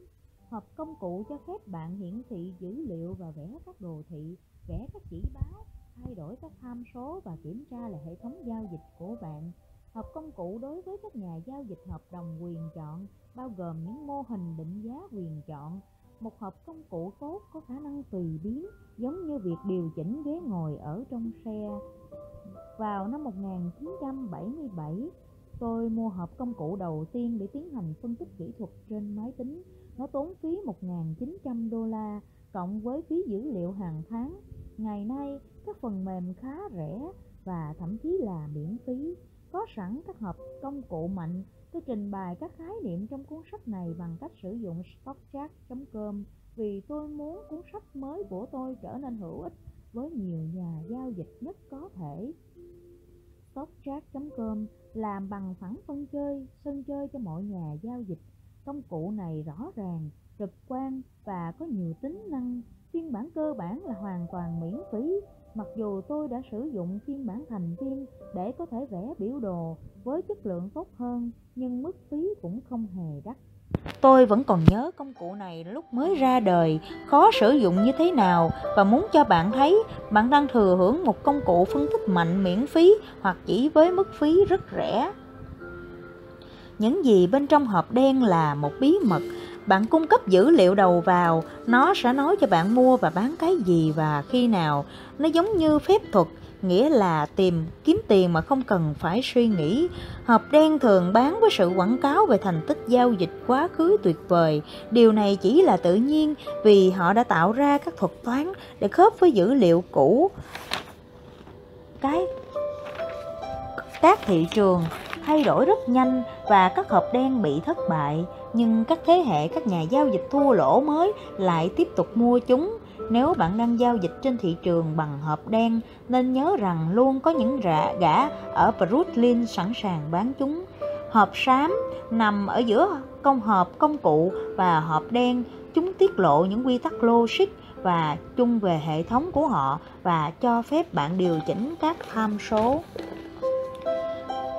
Hộp công cụ cho phép bạn hiển thị dữ liệu và vẽ các đồ thị vẽ các chỉ báo, thay đổi các tham số và kiểm tra lại hệ thống giao dịch của bạn. hợp công cụ đối với các nhà giao dịch hợp đồng quyền chọn bao gồm những mô hình định giá quyền chọn. Một hộp công cụ tốt có khả năng tùy biến giống như việc điều chỉnh ghế ngồi ở trong xe. Vào năm 1977, tôi mua hộp công cụ đầu tiên để tiến hành phân tích kỹ thuật trên máy tính. Nó tốn phí 1.900 đô la cộng với phí dữ liệu hàng tháng. Ngày nay, các phần mềm khá rẻ và thậm chí là miễn phí. Có sẵn các hộp công cụ mạnh. Tôi trình bày các khái niệm trong cuốn sách này bằng cách sử dụng stockchart.com vì tôi muốn cuốn sách mới của tôi trở nên hữu ích với nhiều nhà giao dịch nhất có thể. Stockchart.com làm bằng phẳng phân chơi, sân chơi cho mọi nhà giao dịch. Công cụ này rõ ràng, trực quan và có nhiều tính năng. Phiên bản cơ bản là hoàn toàn miễn phí, mặc dù tôi đã sử dụng phiên bản thành viên để có thể vẽ biểu đồ với chất lượng tốt hơn, nhưng mức phí cũng không hề đắt. Tôi vẫn còn nhớ công cụ này lúc mới ra đời, khó sử dụng như thế nào và muốn cho bạn thấy bạn đang thừa hưởng một công cụ phân tích mạnh miễn phí hoặc chỉ với mức phí rất rẻ. Những gì bên trong hộp đen là một bí mật bạn cung cấp dữ liệu đầu vào, nó sẽ nói cho bạn mua và bán cái gì và khi nào. Nó giống như phép thuật, nghĩa là tìm, kiếm tiền mà không cần phải suy nghĩ. Hộp đen thường bán với sự quảng cáo về thành tích giao dịch quá khứ tuyệt vời. Điều này chỉ là tự nhiên vì họ đã tạo ra các thuật toán để khớp với dữ liệu cũ. Cái các thị trường thay đổi rất nhanh và các hộp đen bị thất bại nhưng các thế hệ, các nhà giao dịch thua lỗ mới lại tiếp tục mua chúng. Nếu bạn đang giao dịch trên thị trường bằng hộp đen, nên nhớ rằng luôn có những rạ gã ở Brooklyn sẵn sàng bán chúng. Hộp xám nằm ở giữa công hộp công cụ và hộp đen. Chúng tiết lộ những quy tắc logic và chung về hệ thống của họ và cho phép bạn điều chỉnh các tham số.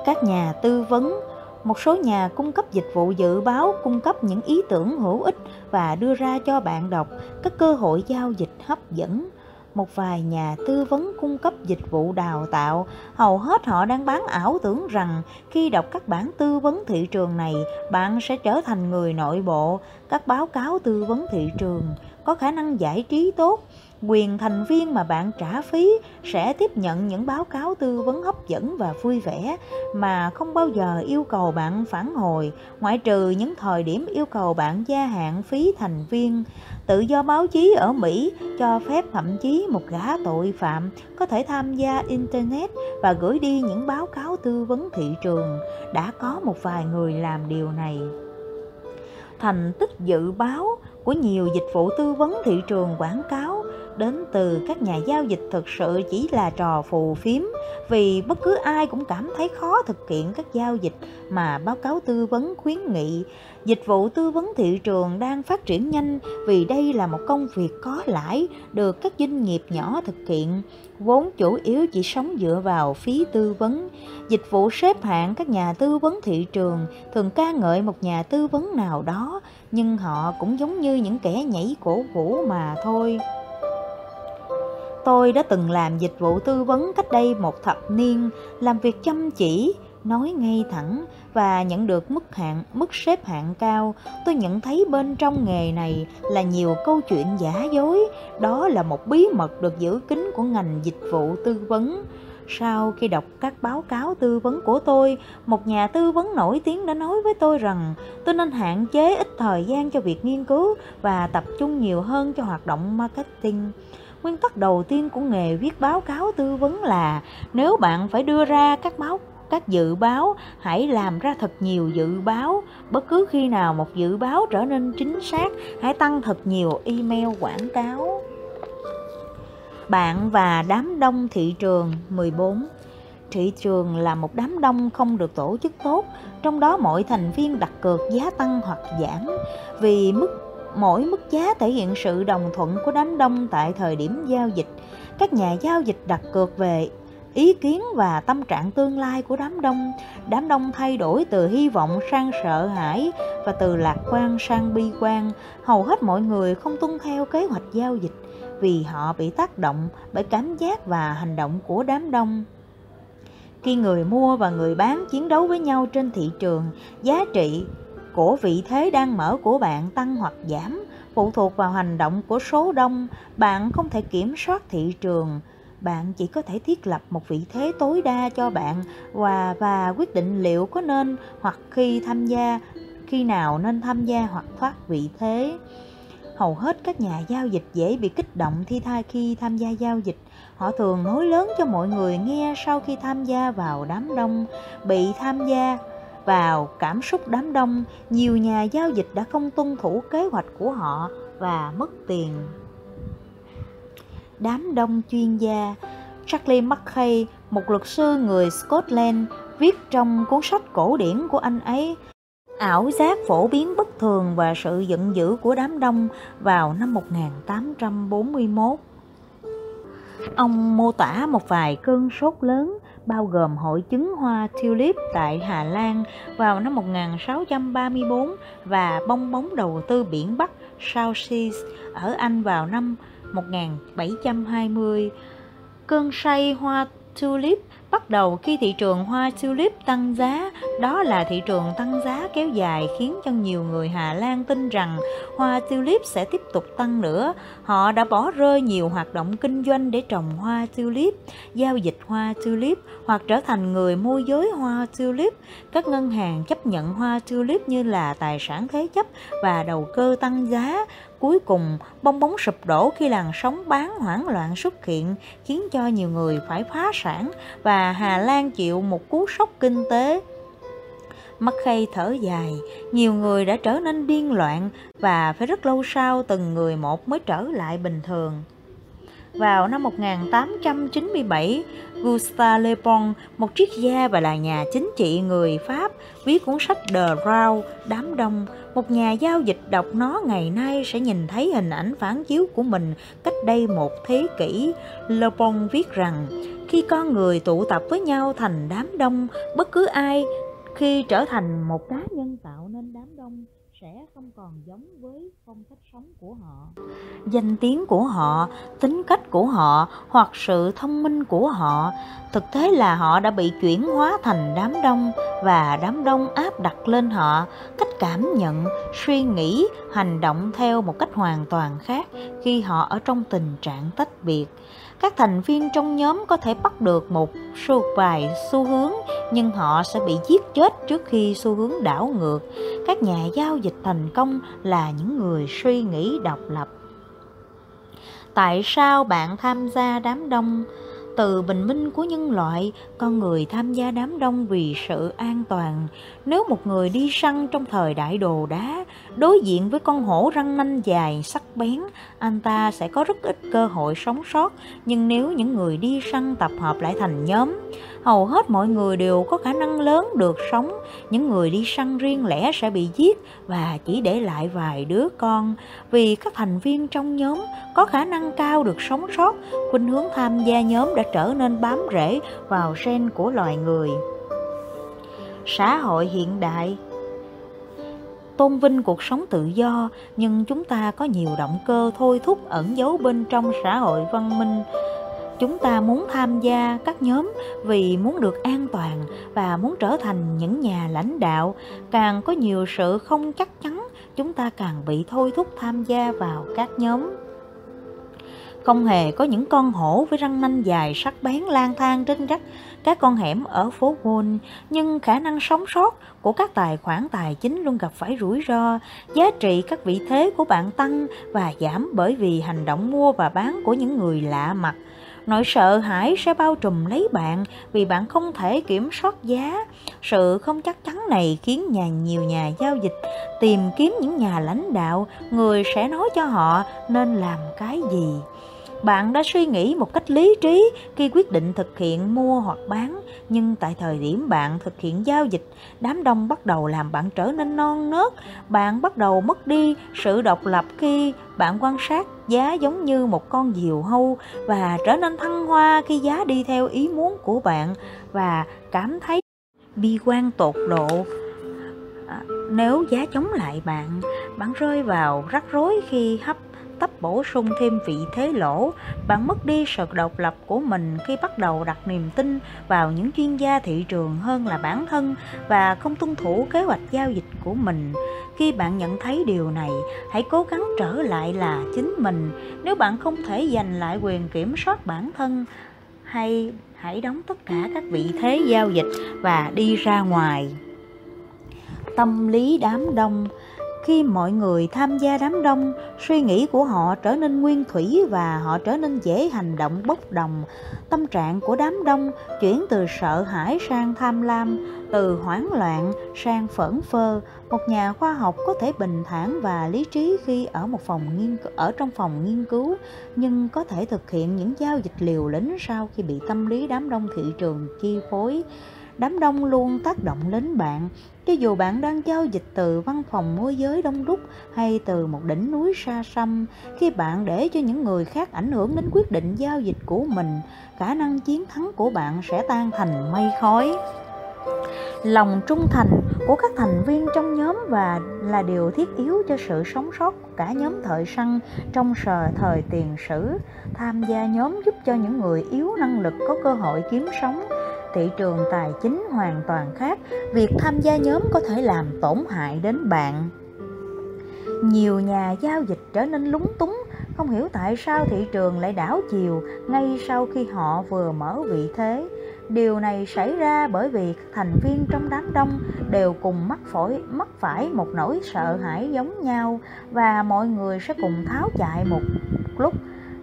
Các nhà tư vấn một số nhà cung cấp dịch vụ dự báo cung cấp những ý tưởng hữu ích và đưa ra cho bạn đọc, các cơ hội giao dịch hấp dẫn. Một vài nhà tư vấn cung cấp dịch vụ đào tạo, hầu hết họ đang bán ảo tưởng rằng khi đọc các bản tư vấn thị trường này, bạn sẽ trở thành người nội bộ. Các báo cáo tư vấn thị trường có khả năng giải trí tốt quyền thành viên mà bạn trả phí sẽ tiếp nhận những báo cáo tư vấn hấp dẫn và vui vẻ mà không bao giờ yêu cầu bạn phản hồi, ngoại trừ những thời điểm yêu cầu bạn gia hạn phí thành viên. Tự do báo chí ở mỹ cho phép thậm chí một gã tội phạm có thể tham gia internet và gửi đi những báo cáo tư vấn thị trường. Đã có một vài người làm điều này. Thành tích dự báo của nhiều dịch vụ tư vấn thị trường quảng cáo đến từ các nhà giao dịch thực sự chỉ là trò phù phiếm. Vì bất cứ ai cũng cảm thấy khó thực hiện các giao dịch mà báo cáo tư vấn khuyến nghị. Dịch vụ tư vấn thị trường đang phát triển nhanh vì đây là một công việc có lãi được các doanh nghiệp nhỏ thực hiện. Vốn chủ yếu chỉ sống dựa vào phí tư vấn. Dịch vụ xếp hạng các nhà tư vấn thị trường thường ca ngợi một nhà tư vấn nào đó nhưng họ cũng giống như những kẻ nhảy cổ vũ mà thôi. Tôi đã từng làm dịch vụ tư vấn cách đây một thập niên, làm việc chăm chỉ, nói ngay thẳng và nhận được mức hạng mức xếp hạng cao. Tôi nhận thấy bên trong nghề này là nhiều câu chuyện giả dối. Đó là một bí mật được giữ kín của ngành dịch vụ tư vấn sau khi đọc các báo cáo tư vấn của tôi, một nhà tư vấn nổi tiếng đã nói với tôi rằng, tôi nên hạn chế ít thời gian cho việc nghiên cứu và tập trung nhiều hơn cho hoạt động marketing. Nguyên tắc đầu tiên của nghề viết báo cáo tư vấn là, nếu bạn phải đưa ra các báo, các dự báo, hãy làm ra thật nhiều dự báo. Bất cứ khi nào một dự báo trở nên chính xác, hãy tăng thật nhiều email quảng cáo bạn và đám đông thị trường 14 thị trường là một đám đông không được tổ chức tốt, trong đó mỗi thành viên đặt cược giá tăng hoặc giảm. Vì mức, mỗi mức giá thể hiện sự đồng thuận của đám đông tại thời điểm giao dịch. Các nhà giao dịch đặt cược về ý kiến và tâm trạng tương lai của đám đông. Đám đông thay đổi từ hy vọng sang sợ hãi và từ lạc quan sang bi quan. Hầu hết mọi người không tuân theo kế hoạch giao dịch vì họ bị tác động bởi cảm giác và hành động của đám đông. Khi người mua và người bán chiến đấu với nhau trên thị trường, giá trị của vị thế đang mở của bạn tăng hoặc giảm, phụ thuộc vào hành động của số đông, bạn không thể kiểm soát thị trường. Bạn chỉ có thể thiết lập một vị thế tối đa cho bạn và và quyết định liệu có nên hoặc khi tham gia, khi nào nên tham gia hoặc thoát vị thế hầu hết các nhà giao dịch dễ bị kích động thi thai khi tham gia giao dịch. Họ thường nói lớn cho mọi người nghe sau khi tham gia vào đám đông bị tham gia vào cảm xúc đám đông. Nhiều nhà giao dịch đã không tuân thủ kế hoạch của họ và mất tiền. Đám đông chuyên gia Charlie Mackay, một luật sư người Scotland, viết trong cuốn sách cổ điển của anh ấy ảo giác phổ biến bất thường và sự giận dữ của đám đông vào năm 1841. Ông mô tả một vài cơn sốt lớn, bao gồm hội chứng hoa tulip tại Hà Lan vào năm 1634 và bong bóng đầu tư biển Bắc South Seas ở Anh vào năm 1720. Cơn say hoa tulip bắt đầu khi thị trường hoa tulip tăng giá. Đó là thị trường tăng giá kéo dài khiến cho nhiều người Hà Lan tin rằng hoa tulip sẽ tiếp tục tăng nữa. Họ đã bỏ rơi nhiều hoạt động kinh doanh để trồng hoa tulip, giao dịch hoa tulip hoặc trở thành người môi giới hoa tulip. Các ngân hàng chấp nhận hoa tulip như là tài sản thế chấp và đầu cơ tăng giá Cuối cùng, bong bóng sụp đổ khi làn sóng bán hoảng loạn xuất hiện, khiến cho nhiều người phải phá sản và Hà Lan chịu một cú sốc kinh tế. Mắt khay thở dài, nhiều người đã trở nên điên loạn và phải rất lâu sau từng người một mới trở lại bình thường. Vào năm 1897, Gustave Le Bon, một triết gia và là nhà chính trị người Pháp, viết cuốn sách The Round, Đám Đông. Một nhà giao dịch đọc nó ngày nay sẽ nhìn thấy hình ảnh phản chiếu của mình cách đây một thế kỷ. Le Bon viết rằng, khi con người tụ tập với nhau thành đám đông, bất cứ ai khi trở thành một cá nhân tạo nên đám đông sẽ không còn giống với phong cách sống của họ. Danh tiếng của họ, tính cách của họ, hoặc sự thông minh của họ. Thực tế là họ đã bị chuyển hóa thành đám đông và đám đông áp đặt lên họ. Cách cảm nhận, suy nghĩ, hành động theo một cách hoàn toàn khác khi họ ở trong tình trạng tách biệt các thành viên trong nhóm có thể bắt được một số vài xu hướng, nhưng họ sẽ bị giết chết trước khi xu hướng đảo ngược. Các nhà giao dịch thành công là những người suy nghĩ độc lập. Tại sao bạn tham gia đám đông? Từ bình minh của nhân loại, con người tham gia đám đông vì sự an toàn. Nếu một người đi săn trong thời đại đồ đá, đối diện với con hổ răng nanh dài sắc bén, anh ta sẽ có rất ít cơ hội sống sót. Nhưng nếu những người đi săn tập hợp lại thành nhóm hầu hết mọi người đều có khả năng lớn được sống. Những người đi săn riêng lẻ sẽ bị giết và chỉ để lại vài đứa con. Vì các thành viên trong nhóm có khả năng cao được sống sót, khuynh hướng tham gia nhóm đã trở nên bám rễ vào gen của loài người. Xã hội hiện đại. Tôn vinh cuộc sống tự do, nhưng chúng ta có nhiều động cơ thôi thúc ẩn giấu bên trong xã hội văn minh chúng ta muốn tham gia các nhóm vì muốn được an toàn và muốn trở thành những nhà lãnh đạo. Càng có nhiều sự không chắc chắn chúng ta càng bị thôi thúc tham gia vào các nhóm. Không hề có những con hổ với răng nanh dài sắc bén lang thang trên các các con hẻm ở phố Wall, nhưng khả năng sống sót của các tài khoản tài chính luôn gặp phải rủi ro, giá trị các vị thế của bạn tăng và giảm bởi vì hành động mua và bán của những người lạ mặt. Nỗi sợ hãi sẽ bao trùm lấy bạn vì bạn không thể kiểm soát giá. Sự không chắc chắn này khiến nhà nhiều nhà giao dịch tìm kiếm những nhà lãnh đạo, người sẽ nói cho họ nên làm cái gì bạn đã suy nghĩ một cách lý trí khi quyết định thực hiện mua hoặc bán. Nhưng tại thời điểm bạn thực hiện giao dịch, đám đông bắt đầu làm bạn trở nên non nớt. Bạn bắt đầu mất đi sự độc lập khi bạn quan sát giá giống như một con diều hâu và trở nên thăng hoa khi giá đi theo ý muốn của bạn và cảm thấy bi quan tột độ. À, nếu giá chống lại bạn bạn rơi vào rắc rối khi hấp tấp bổ sung thêm vị thế lỗ, bạn mất đi sự độc lập của mình khi bắt đầu đặt niềm tin vào những chuyên gia thị trường hơn là bản thân và không tuân thủ kế hoạch giao dịch của mình. Khi bạn nhận thấy điều này, hãy cố gắng trở lại là chính mình. Nếu bạn không thể giành lại quyền kiểm soát bản thân, hay hãy đóng tất cả các vị thế giao dịch và đi ra ngoài. Tâm lý đám đông khi mọi người tham gia đám đông, suy nghĩ của họ trở nên nguyên thủy và họ trở nên dễ hành động bốc đồng. Tâm trạng của đám đông chuyển từ sợ hãi sang tham lam, từ hoảng loạn sang phẫn phơ. Một nhà khoa học có thể bình thản và lý trí khi ở một phòng nghiên ở trong phòng nghiên cứu, nhưng có thể thực hiện những giao dịch liều lĩnh sau khi bị tâm lý đám đông thị trường chi phối đám đông luôn tác động đến bạn. Cho dù bạn đang giao dịch từ văn phòng môi giới đông đúc hay từ một đỉnh núi xa xăm, khi bạn để cho những người khác ảnh hưởng đến quyết định giao dịch của mình, khả năng chiến thắng của bạn sẽ tan thành mây khói. Lòng trung thành của các thành viên trong nhóm và là điều thiết yếu cho sự sống sót của cả nhóm thợ săn trong sờ, thời tiền sử. Tham gia nhóm giúp cho những người yếu năng lực có cơ hội kiếm sống thị trường tài chính hoàn toàn khác, việc tham gia nhóm có thể làm tổn hại đến bạn. Nhiều nhà giao dịch trở nên lúng túng, không hiểu tại sao thị trường lại đảo chiều ngay sau khi họ vừa mở vị thế. Điều này xảy ra bởi vì các thành viên trong đám đông đều cùng mắc phổi, mắc phải một nỗi sợ hãi giống nhau và mọi người sẽ cùng tháo chạy một lúc.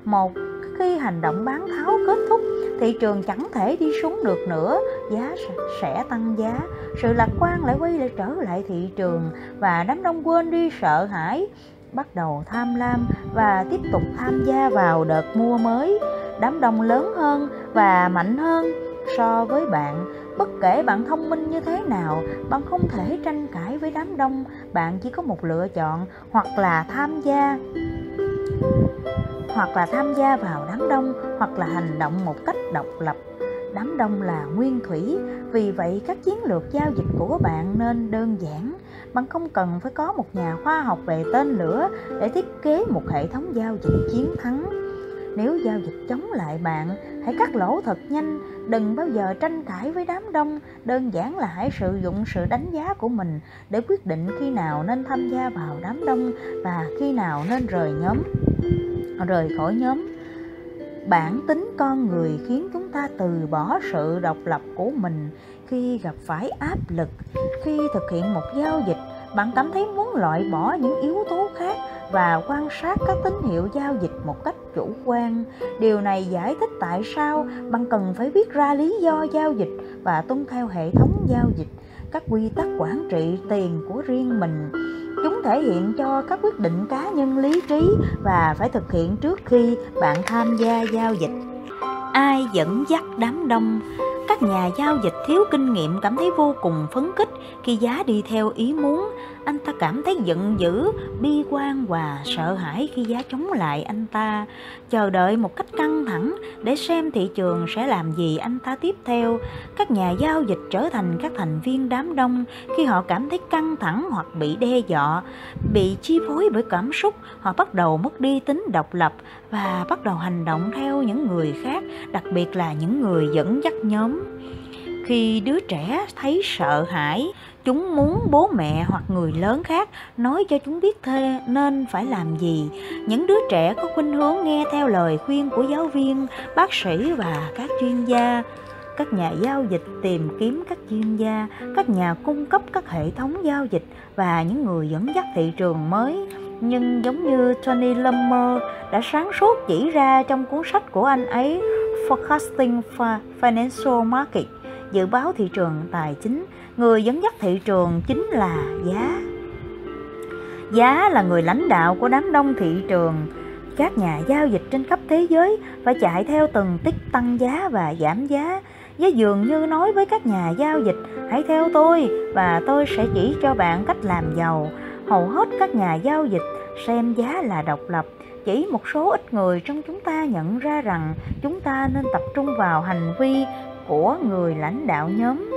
Một khi hành động bán tháo kết thúc, thị trường chẳng thể đi xuống được nữa. Giá sẽ tăng giá. Sự lạc quan lại quay lại trở lại thị trường và đám đông quên đi sợ hãi bắt đầu tham lam và tiếp tục tham gia vào đợt mua mới. Đám đông lớn hơn và mạnh hơn so với bạn. Bất kể bạn thông minh như thế nào, bạn không thể tranh cãi với đám đông. Bạn chỉ có một lựa chọn, hoặc là tham gia hoặc là tham gia vào đám đông, hoặc là hành động một cách độc lập. Đám đông là nguyên thủy, vì vậy các chiến lược giao dịch của bạn nên đơn giản. Bạn không cần phải có một nhà khoa học về tên lửa để thiết kế một hệ thống giao dịch chiến thắng. Nếu giao dịch chống lại bạn, hãy cắt lỗ thật nhanh. Đừng bao giờ tranh cãi với đám đông. Đơn giản là hãy sử dụng sự đánh giá của mình để quyết định khi nào nên tham gia vào đám đông và khi nào nên rời nhóm rời khỏi nhóm. Bản tính con người khiến chúng ta từ bỏ sự độc lập của mình khi gặp phải áp lực, khi thực hiện một giao dịch. Bạn cảm thấy muốn loại bỏ những yếu tố khác và quan sát các tín hiệu giao dịch một cách chủ quan. Điều này giải thích tại sao bạn cần phải viết ra lý do giao dịch và tuân theo hệ thống giao dịch các quy tắc quản trị tiền của riêng mình. Chúng thể hiện cho các quyết định cá nhân lý trí và phải thực hiện trước khi bạn tham gia giao dịch. Ai dẫn dắt đám đông? Các nhà giao dịch thiếu kinh nghiệm cảm thấy vô cùng phấn khích khi giá đi theo ý muốn. Anh ta cảm thấy giận dữ, bi quan và sợ hãi khi giá chống lại anh ta. Chờ đợi một cách căng thẳng để xem thị trường sẽ làm gì anh ta tiếp theo. Các nhà giao dịch trở thành các thành viên đám đông khi họ cảm thấy căng thẳng hoặc bị đe dọa, bị chi phối bởi cảm xúc. Họ bắt đầu mất đi tính độc lập và bắt đầu hành động theo những người khác, đặc biệt là những người dẫn dắt nhóm khi đứa trẻ thấy sợ hãi Chúng muốn bố mẹ hoặc người lớn khác nói cho chúng biết thê nên phải làm gì. Những đứa trẻ có khuynh hướng nghe theo lời khuyên của giáo viên, bác sĩ và các chuyên gia. Các nhà giao dịch tìm kiếm các chuyên gia, các nhà cung cấp các hệ thống giao dịch và những người dẫn dắt thị trường mới. Nhưng giống như Tony Lummer đã sáng suốt chỉ ra trong cuốn sách của anh ấy Forecasting Financial Market, dự báo thị trường tài chính, người dẫn dắt thị trường chính là giá. Giá là người lãnh đạo của đám đông thị trường. Các nhà giao dịch trên khắp thế giới phải chạy theo từng tích tăng giá và giảm giá. Giá dường như nói với các nhà giao dịch, hãy theo tôi và tôi sẽ chỉ cho bạn cách làm giàu. Hầu hết các nhà giao dịch xem giá là độc lập. Chỉ một số ít người trong chúng ta nhận ra rằng chúng ta nên tập trung vào hành vi của người lãnh đạo nhóm.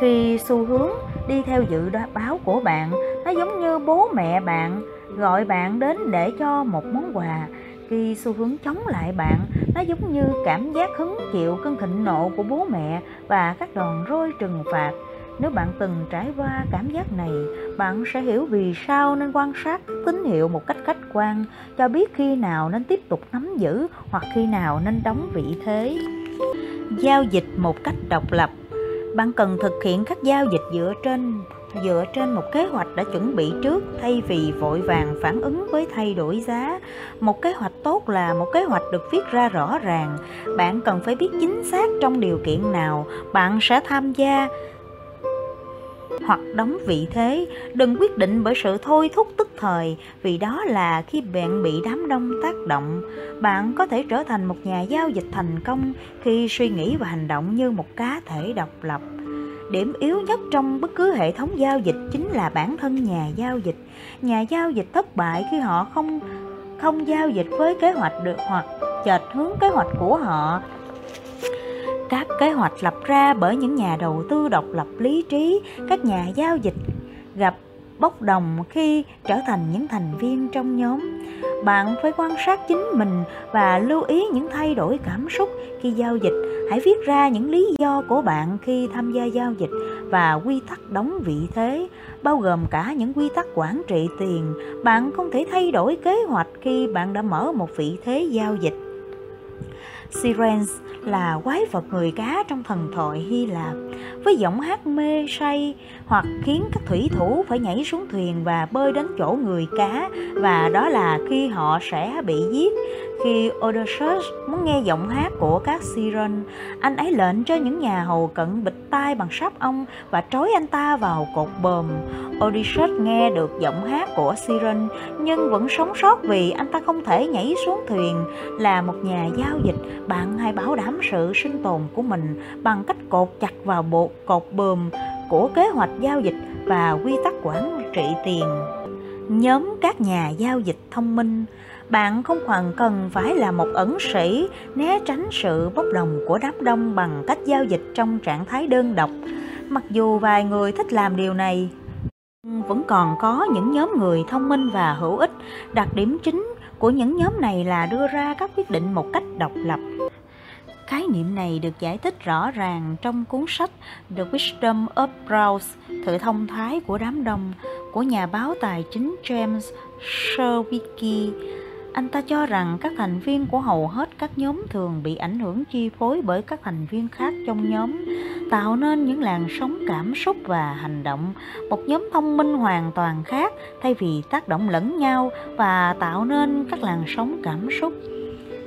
Khi xu hướng đi theo dự báo của bạn, nó giống như bố mẹ bạn gọi bạn đến để cho một món quà. Khi xu hướng chống lại bạn, nó giống như cảm giác hứng chịu cơn thịnh nộ của bố mẹ và các đòn roi trừng phạt nếu bạn từng trải qua cảm giác này, bạn sẽ hiểu vì sao nên quan sát tín hiệu một cách khách quan, cho biết khi nào nên tiếp tục nắm giữ hoặc khi nào nên đóng vị thế. Giao dịch một cách độc lập Bạn cần thực hiện các giao dịch dựa trên dựa trên một kế hoạch đã chuẩn bị trước thay vì vội vàng phản ứng với thay đổi giá. Một kế hoạch tốt là một kế hoạch được viết ra rõ ràng. Bạn cần phải biết chính xác trong điều kiện nào bạn sẽ tham gia hoặc đóng vị thế. Đừng quyết định bởi sự thôi thúc tức thời, vì đó là khi bạn bị đám đông tác động. Bạn có thể trở thành một nhà giao dịch thành công khi suy nghĩ và hành động như một cá thể độc lập. Điểm yếu nhất trong bất cứ hệ thống giao dịch chính là bản thân nhà giao dịch. Nhà giao dịch thất bại khi họ không không giao dịch với kế hoạch được, hoặc chệch hướng kế hoạch của họ các kế hoạch lập ra bởi những nhà đầu tư độc lập lý trí, các nhà giao dịch gặp bốc đồng khi trở thành những thành viên trong nhóm. Bạn phải quan sát chính mình và lưu ý những thay đổi cảm xúc khi giao dịch. Hãy viết ra những lý do của bạn khi tham gia giao dịch và quy tắc đóng vị thế, bao gồm cả những quy tắc quản trị tiền. Bạn không thể thay đổi kế hoạch khi bạn đã mở một vị thế giao dịch. Sirens là quái vật người cá trong thần thoại Hy Lạp. Với giọng hát mê say hoặc khiến các thủy thủ phải nhảy xuống thuyền và bơi đến chỗ người cá, và đó là khi họ sẽ bị giết khi Odysseus muốn nghe giọng hát của các Siren, anh ấy lệnh cho những nhà hầu cận bịch tai bằng sáp ong và trói anh ta vào cột bờm. Odysseus nghe được giọng hát của Siren nhưng vẫn sống sót vì anh ta không thể nhảy xuống thuyền. Là một nhà giao dịch, bạn hãy bảo đảm sự sinh tồn của mình bằng cách cột chặt vào bộ cột bờm của kế hoạch giao dịch và quy tắc quản trị tiền. Nhóm các nhà giao dịch thông minh bạn không hoàn cần phải là một ẩn sĩ, né tránh sự bốc đồng của đám đông bằng cách giao dịch trong trạng thái đơn độc. Mặc dù vài người thích làm điều này vẫn còn có những nhóm người thông minh và hữu ích. Đặc điểm chính của những nhóm này là đưa ra các quyết định một cách độc lập. Khái niệm này được giải thích rõ ràng trong cuốn sách The Wisdom of Crowds: Thử thông thái của đám đông của nhà báo tài chính James Sherwicki anh ta cho rằng các thành viên của hầu hết các nhóm thường bị ảnh hưởng chi phối bởi các thành viên khác trong nhóm, tạo nên những làn sóng cảm xúc và hành động. Một nhóm thông minh hoàn toàn khác thay vì tác động lẫn nhau và tạo nên các làn sóng cảm xúc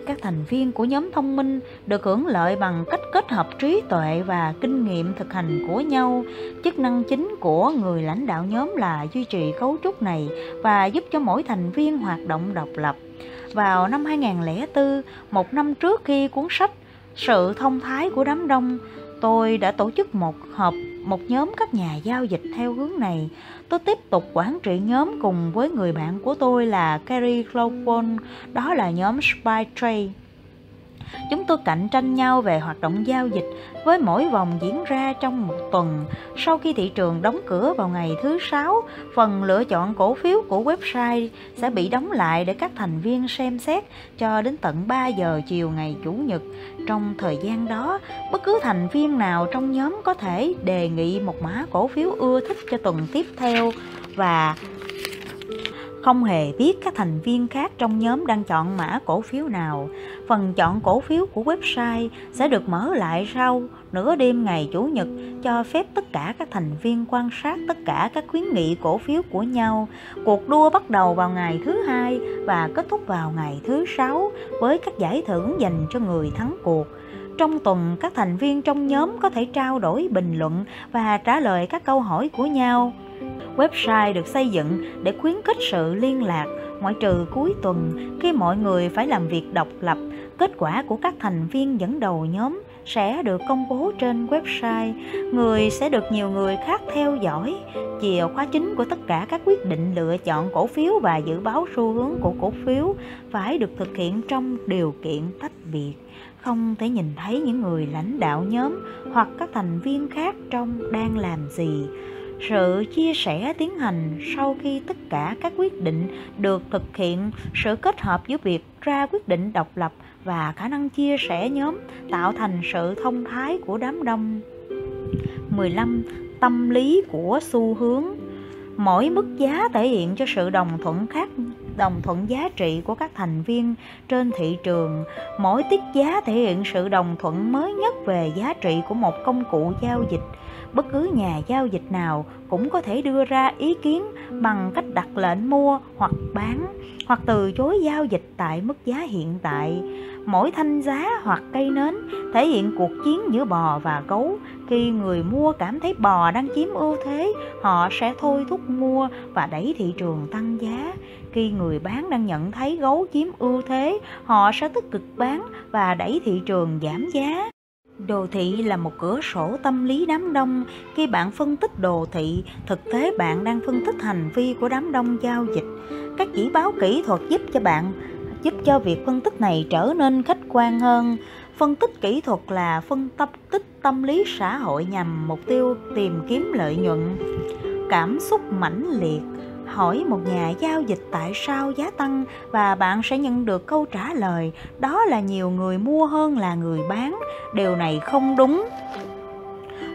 các thành viên của nhóm thông minh được hưởng lợi bằng cách kết hợp trí tuệ và kinh nghiệm thực hành của nhau. Chức năng chính của người lãnh đạo nhóm là duy trì cấu trúc này và giúp cho mỗi thành viên hoạt động độc lập. Vào năm 2004, một năm trước khi cuốn sách Sự thông thái của đám đông, tôi đã tổ chức một họp một nhóm các nhà giao dịch theo hướng này. Tôi tiếp tục quản trị nhóm cùng với người bạn của tôi là Kerry Clopon, đó là nhóm Spy Trade chúng tôi cạnh tranh nhau về hoạt động giao dịch với mỗi vòng diễn ra trong một tuần. Sau khi thị trường đóng cửa vào ngày thứ sáu, phần lựa chọn cổ phiếu của website sẽ bị đóng lại để các thành viên xem xét cho đến tận 3 giờ chiều ngày Chủ nhật. Trong thời gian đó, bất cứ thành viên nào trong nhóm có thể đề nghị một mã cổ phiếu ưa thích cho tuần tiếp theo và không hề biết các thành viên khác trong nhóm đang chọn mã cổ phiếu nào. Phần chọn cổ phiếu của website sẽ được mở lại sau nửa đêm ngày Chủ nhật cho phép tất cả các thành viên quan sát tất cả các khuyến nghị cổ phiếu của nhau. Cuộc đua bắt đầu vào ngày thứ hai và kết thúc vào ngày thứ sáu với các giải thưởng dành cho người thắng cuộc. Trong tuần, các thành viên trong nhóm có thể trao đổi bình luận và trả lời các câu hỏi của nhau. Website được xây dựng để khuyến khích sự liên lạc, ngoại trừ cuối tuần, khi mọi người phải làm việc độc lập. Kết quả của các thành viên dẫn đầu nhóm sẽ được công bố trên website. Người sẽ được nhiều người khác theo dõi. Chìa khóa chính của tất cả các quyết định lựa chọn cổ phiếu và dự báo xu hướng của cổ phiếu phải được thực hiện trong điều kiện tách biệt không thể nhìn thấy những người lãnh đạo nhóm hoặc các thành viên khác trong đang làm gì sự chia sẻ tiến hành sau khi tất cả các quyết định được thực hiện, sự kết hợp giữa việc ra quyết định độc lập và khả năng chia sẻ nhóm tạo thành sự thông thái của đám đông. 15 tâm lý của xu hướng. Mỗi mức giá thể hiện cho sự đồng thuận khác, đồng thuận giá trị của các thành viên trên thị trường. Mỗi tiết giá thể hiện sự đồng thuận mới nhất về giá trị của một công cụ giao dịch bất cứ nhà giao dịch nào cũng có thể đưa ra ý kiến bằng cách đặt lệnh mua hoặc bán, hoặc từ chối giao dịch tại mức giá hiện tại. Mỗi thanh giá hoặc cây nến thể hiện cuộc chiến giữa bò và gấu. Khi người mua cảm thấy bò đang chiếm ưu thế, họ sẽ thôi thúc mua và đẩy thị trường tăng giá. Khi người bán đang nhận thấy gấu chiếm ưu thế, họ sẽ tích cực bán và đẩy thị trường giảm giá. Đồ thị là một cửa sổ tâm lý đám đông. Khi bạn phân tích đồ thị, thực tế bạn đang phân tích hành vi của đám đông giao dịch. Các chỉ báo kỹ thuật giúp cho bạn giúp cho việc phân tích này trở nên khách quan hơn. Phân tích kỹ thuật là phân tích tâm lý xã hội nhằm mục tiêu tìm kiếm lợi nhuận. Cảm xúc mãnh liệt hỏi một nhà giao dịch tại sao giá tăng và bạn sẽ nhận được câu trả lời đó là nhiều người mua hơn là người bán điều này không đúng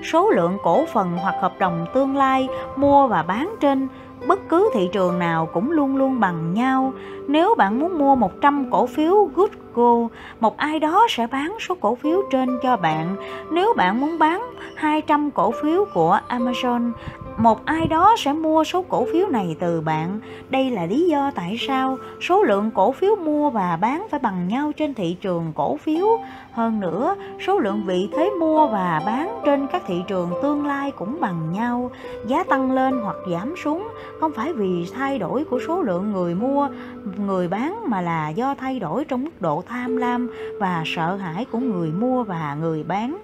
số lượng cổ phần hoặc hợp đồng tương lai mua và bán trên bất cứ thị trường nào cũng luôn luôn bằng nhau. Nếu bạn muốn mua 100 cổ phiếu Goodgo, một ai đó sẽ bán số cổ phiếu trên cho bạn. Nếu bạn muốn bán 200 cổ phiếu của Amazon, một ai đó sẽ mua số cổ phiếu này từ bạn. Đây là lý do tại sao số lượng cổ phiếu mua và bán phải bằng nhau trên thị trường cổ phiếu. Hơn nữa, số lượng vị thế mua và bán trên các thị trường tương lai cũng bằng nhau. Giá tăng lên hoặc giảm xuống không phải vì thay đổi của số lượng người mua, người bán mà là do thay đổi trong mức độ tham lam và sợ hãi của người mua và người bán.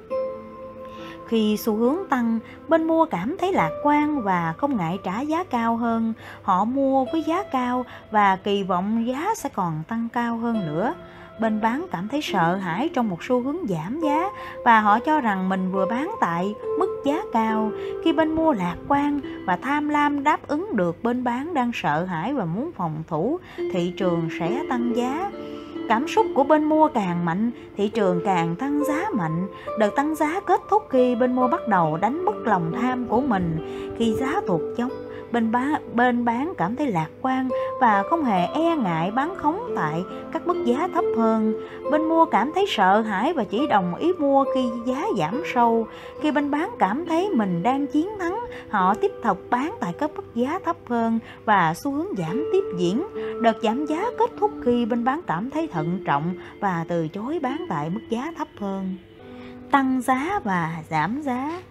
Khi xu hướng tăng, bên mua cảm thấy lạc quan và không ngại trả giá cao hơn. Họ mua với giá cao và kỳ vọng giá sẽ còn tăng cao hơn nữa. Bên bán cảm thấy sợ hãi trong một xu hướng giảm giá và họ cho rằng mình vừa bán tại mức giá cao. Khi bên mua lạc quan và tham lam đáp ứng được bên bán đang sợ hãi và muốn phòng thủ, thị trường sẽ tăng giá cảm xúc của bên mua càng mạnh, thị trường càng tăng giá mạnh. Đợt tăng giá kết thúc khi bên mua bắt đầu đánh mất lòng tham của mình. Khi giá tụt chống bên bán, bên bán cảm thấy lạc quan và không hề e ngại bán khống tại các mức giá thấp hơn. Bên mua cảm thấy sợ hãi và chỉ đồng ý mua khi giá giảm sâu. Khi bên bán cảm thấy mình đang chiến thắng, họ tiếp tục bán tại các mức giá thấp hơn và xu hướng giảm tiếp diễn. Đợt giảm giá kết thúc khi bên bán cảm thấy thận trọng và từ chối bán tại mức giá thấp hơn. Tăng giá và giảm giá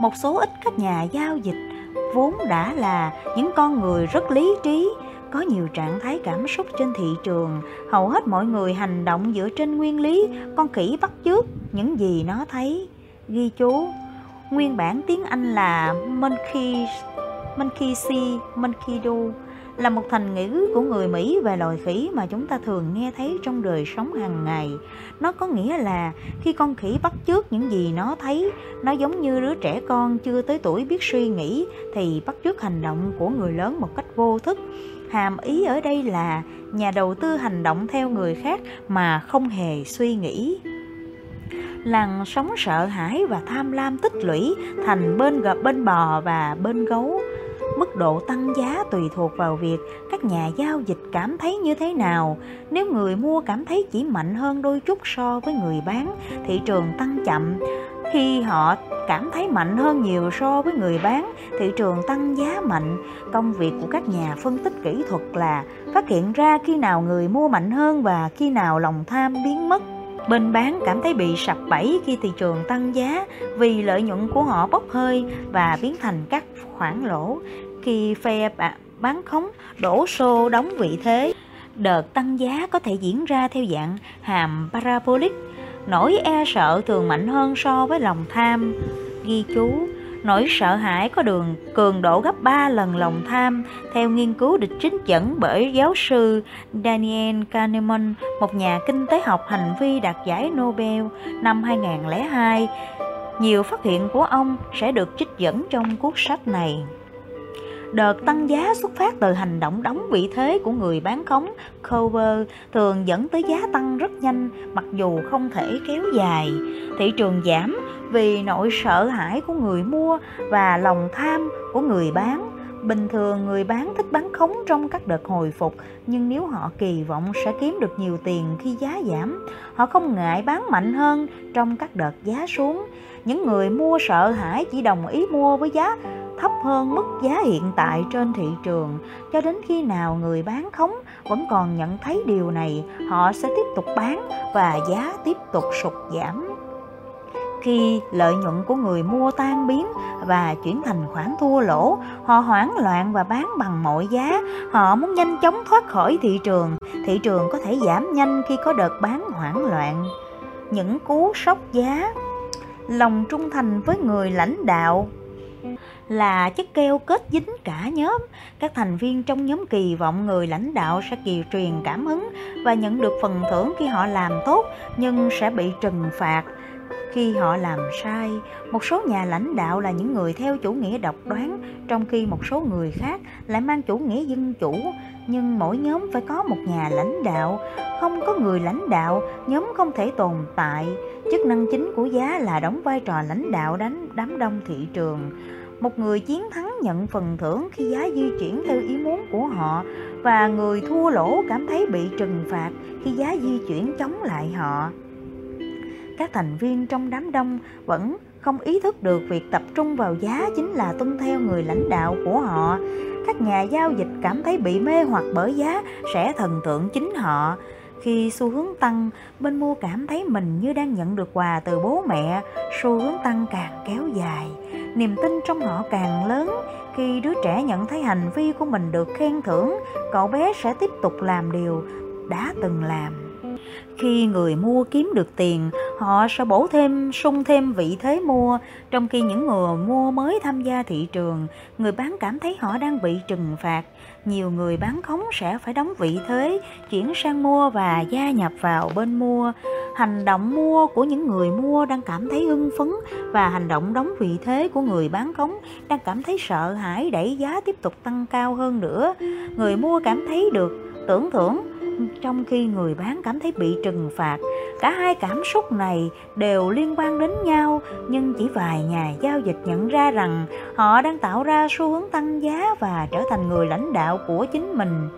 một số ít các nhà giao dịch vốn đã là những con người rất lý trí, có nhiều trạng thái cảm xúc trên thị trường. Hầu hết mọi người hành động dựa trên nguyên lý, con khỉ bắt chước, những gì nó thấy. Ghi chú, nguyên bản tiếng anh là monkey monkey see, monkey do là một thành ngữ của người Mỹ về loài khỉ mà chúng ta thường nghe thấy trong đời sống hàng ngày. Nó có nghĩa là khi con khỉ bắt chước những gì nó thấy, nó giống như đứa trẻ con chưa tới tuổi biết suy nghĩ thì bắt chước hành động của người lớn một cách vô thức. Hàm ý ở đây là nhà đầu tư hành động theo người khác mà không hề suy nghĩ làn sóng sợ hãi và tham lam tích lũy thành bên gặp bên bò và bên gấu mức độ tăng giá tùy thuộc vào việc các nhà giao dịch cảm thấy như thế nào. Nếu người mua cảm thấy chỉ mạnh hơn đôi chút so với người bán, thị trường tăng chậm. Khi họ cảm thấy mạnh hơn nhiều so với người bán, thị trường tăng giá mạnh. Công việc của các nhà phân tích kỹ thuật là phát hiện ra khi nào người mua mạnh hơn và khi nào lòng tham biến mất bên bán cảm thấy bị sập bẫy khi thị trường tăng giá vì lợi nhuận của họ bốc hơi và biến thành các khoản lỗ. Khi phe bán khống, đổ xô đóng vị thế, đợt tăng giá có thể diễn ra theo dạng hàm parabolic. Nỗi e sợ thường mạnh hơn so với lòng tham, ghi chú nỗi sợ hãi có đường cường độ gấp 3 lần lòng tham theo nghiên cứu được trích dẫn bởi giáo sư Daniel Kahneman, một nhà kinh tế học hành vi đạt giải Nobel năm 2002. Nhiều phát hiện của ông sẽ được trích dẫn trong cuốn sách này. Đợt tăng giá xuất phát từ hành động đóng vị thế của người bán khống cover thường dẫn tới giá tăng rất nhanh mặc dù không thể kéo dài. Thị trường giảm vì nỗi sợ hãi của người mua và lòng tham của người bán. Bình thường người bán thích bán khống trong các đợt hồi phục, nhưng nếu họ kỳ vọng sẽ kiếm được nhiều tiền khi giá giảm, họ không ngại bán mạnh hơn trong các đợt giá xuống. Những người mua sợ hãi chỉ đồng ý mua với giá thấp hơn mức giá hiện tại trên thị trường. Cho đến khi nào người bán khống vẫn còn nhận thấy điều này, họ sẽ tiếp tục bán và giá tiếp tục sụt giảm. Khi lợi nhuận của người mua tan biến và chuyển thành khoản thua lỗ, họ hoảng loạn và bán bằng mọi giá. Họ muốn nhanh chóng thoát khỏi thị trường. Thị trường có thể giảm nhanh khi có đợt bán hoảng loạn. Những cú sốc giá, lòng trung thành với người lãnh đạo là chất keo kết dính cả nhóm. Các thành viên trong nhóm kỳ vọng người lãnh đạo sẽ kỳ truyền cảm hứng và nhận được phần thưởng khi họ làm tốt, nhưng sẽ bị trừng phạt khi họ làm sai. Một số nhà lãnh đạo là những người theo chủ nghĩa độc đoán, trong khi một số người khác lại mang chủ nghĩa dân chủ. Nhưng mỗi nhóm phải có một nhà lãnh đạo. Không có người lãnh đạo, nhóm không thể tồn tại. Chức năng chính của giá là đóng vai trò lãnh đạo đánh, đám đông thị trường. Một người chiến thắng nhận phần thưởng khi giá di chuyển theo ý muốn của họ, và người thua lỗ cảm thấy bị trừng phạt khi giá di chuyển chống lại họ các thành viên trong đám đông vẫn không ý thức được việc tập trung vào giá chính là tuân theo người lãnh đạo của họ. Các nhà giao dịch cảm thấy bị mê hoặc bởi giá sẽ thần tượng chính họ. Khi xu hướng tăng, bên mua cảm thấy mình như đang nhận được quà từ bố mẹ. Xu hướng tăng càng kéo dài. Niềm tin trong họ càng lớn. Khi đứa trẻ nhận thấy hành vi của mình được khen thưởng, cậu bé sẽ tiếp tục làm điều đã từng làm khi người mua kiếm được tiền, họ sẽ bổ thêm, sung thêm vị thế mua. Trong khi những người mua mới tham gia thị trường, người bán cảm thấy họ đang bị trừng phạt. Nhiều người bán khống sẽ phải đóng vị thế, chuyển sang mua và gia nhập vào bên mua. Hành động mua của những người mua đang cảm thấy hưng phấn và hành động đóng vị thế của người bán khống đang cảm thấy sợ hãi đẩy giá tiếp tục tăng cao hơn nữa. Người mua cảm thấy được tưởng thưởng trong khi người bán cảm thấy bị trừng phạt, cả hai cảm xúc này đều liên quan đến nhau, nhưng chỉ vài nhà giao dịch nhận ra rằng họ đang tạo ra xu hướng tăng giá và trở thành người lãnh đạo của chính mình.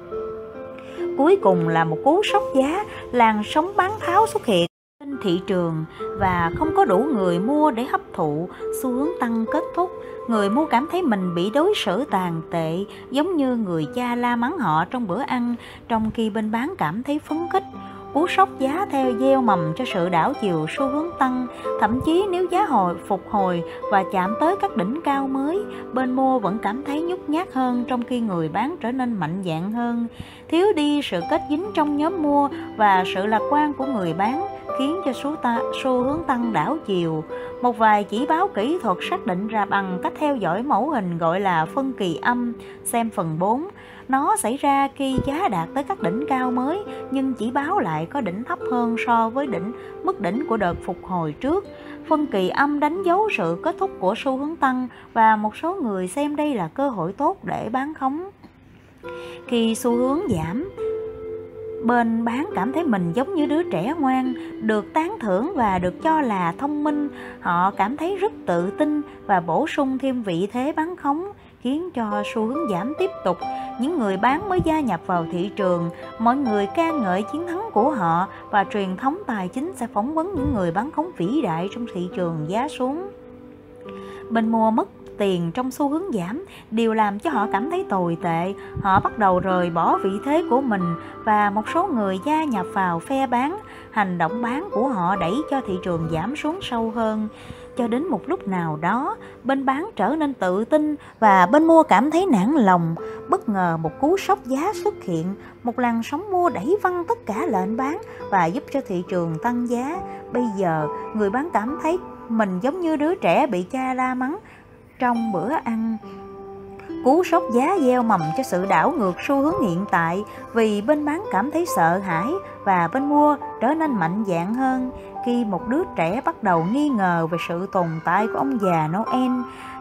Cuối cùng là một cú sốc giá, làn sóng bán tháo xuất hiện trên thị trường và không có đủ người mua để hấp thụ, xu hướng tăng kết thúc người mua cảm thấy mình bị đối xử tàn tệ, giống như người cha la mắng họ trong bữa ăn, trong khi bên bán cảm thấy phấn khích. Cú sốc giá theo gieo mầm cho sự đảo chiều xu hướng tăng. Thậm chí nếu giá hồi, phục hồi và chạm tới các đỉnh cao mới, bên mua vẫn cảm thấy nhút nhát hơn trong khi người bán trở nên mạnh dạn hơn. Thiếu đi sự kết dính trong nhóm mua và sự lạc quan của người bán khiến cho số ta, xu hướng tăng đảo chiều. Một vài chỉ báo kỹ thuật xác định ra bằng cách theo dõi mẫu hình gọi là phân kỳ âm, xem phần 4. Nó xảy ra khi giá đạt tới các đỉnh cao mới nhưng chỉ báo lại có đỉnh thấp hơn so với đỉnh mức đỉnh của đợt phục hồi trước. Phân kỳ âm đánh dấu sự kết thúc của xu hướng tăng và một số người xem đây là cơ hội tốt để bán khống. Khi xu hướng giảm, bên bán cảm thấy mình giống như đứa trẻ ngoan, được tán thưởng và được cho là thông minh. Họ cảm thấy rất tự tin và bổ sung thêm vị thế bán khống khiến cho xu hướng giảm tiếp tục. Những người bán mới gia nhập vào thị trường, mọi người ca ngợi chiến thắng của họ và truyền thống tài chính sẽ phỏng vấn những người bán khống vĩ đại trong thị trường giá xuống. Bên mua mất tiền trong xu hướng giảm đều làm cho họ cảm thấy tồi tệ. Họ bắt đầu rời bỏ vị thế của mình và một số người gia nhập vào phe bán. Hành động bán của họ đẩy cho thị trường giảm xuống sâu hơn cho đến một lúc nào đó, bên bán trở nên tự tin và bên mua cảm thấy nản lòng bất ngờ một cú sốc giá xuất hiện, một làn sóng mua đẩy văng tất cả lệnh bán và giúp cho thị trường tăng giá bây giờ, người bán cảm thấy mình giống như đứa trẻ bị cha la mắng trong bữa ăn. Cú sốc giá gieo mầm cho sự đảo ngược xu hướng hiện tại vì bên bán cảm thấy sợ hãi và bên mua trở nên mạnh dạn hơn khi một đứa trẻ bắt đầu nghi ngờ về sự tồn tại của ông già Noel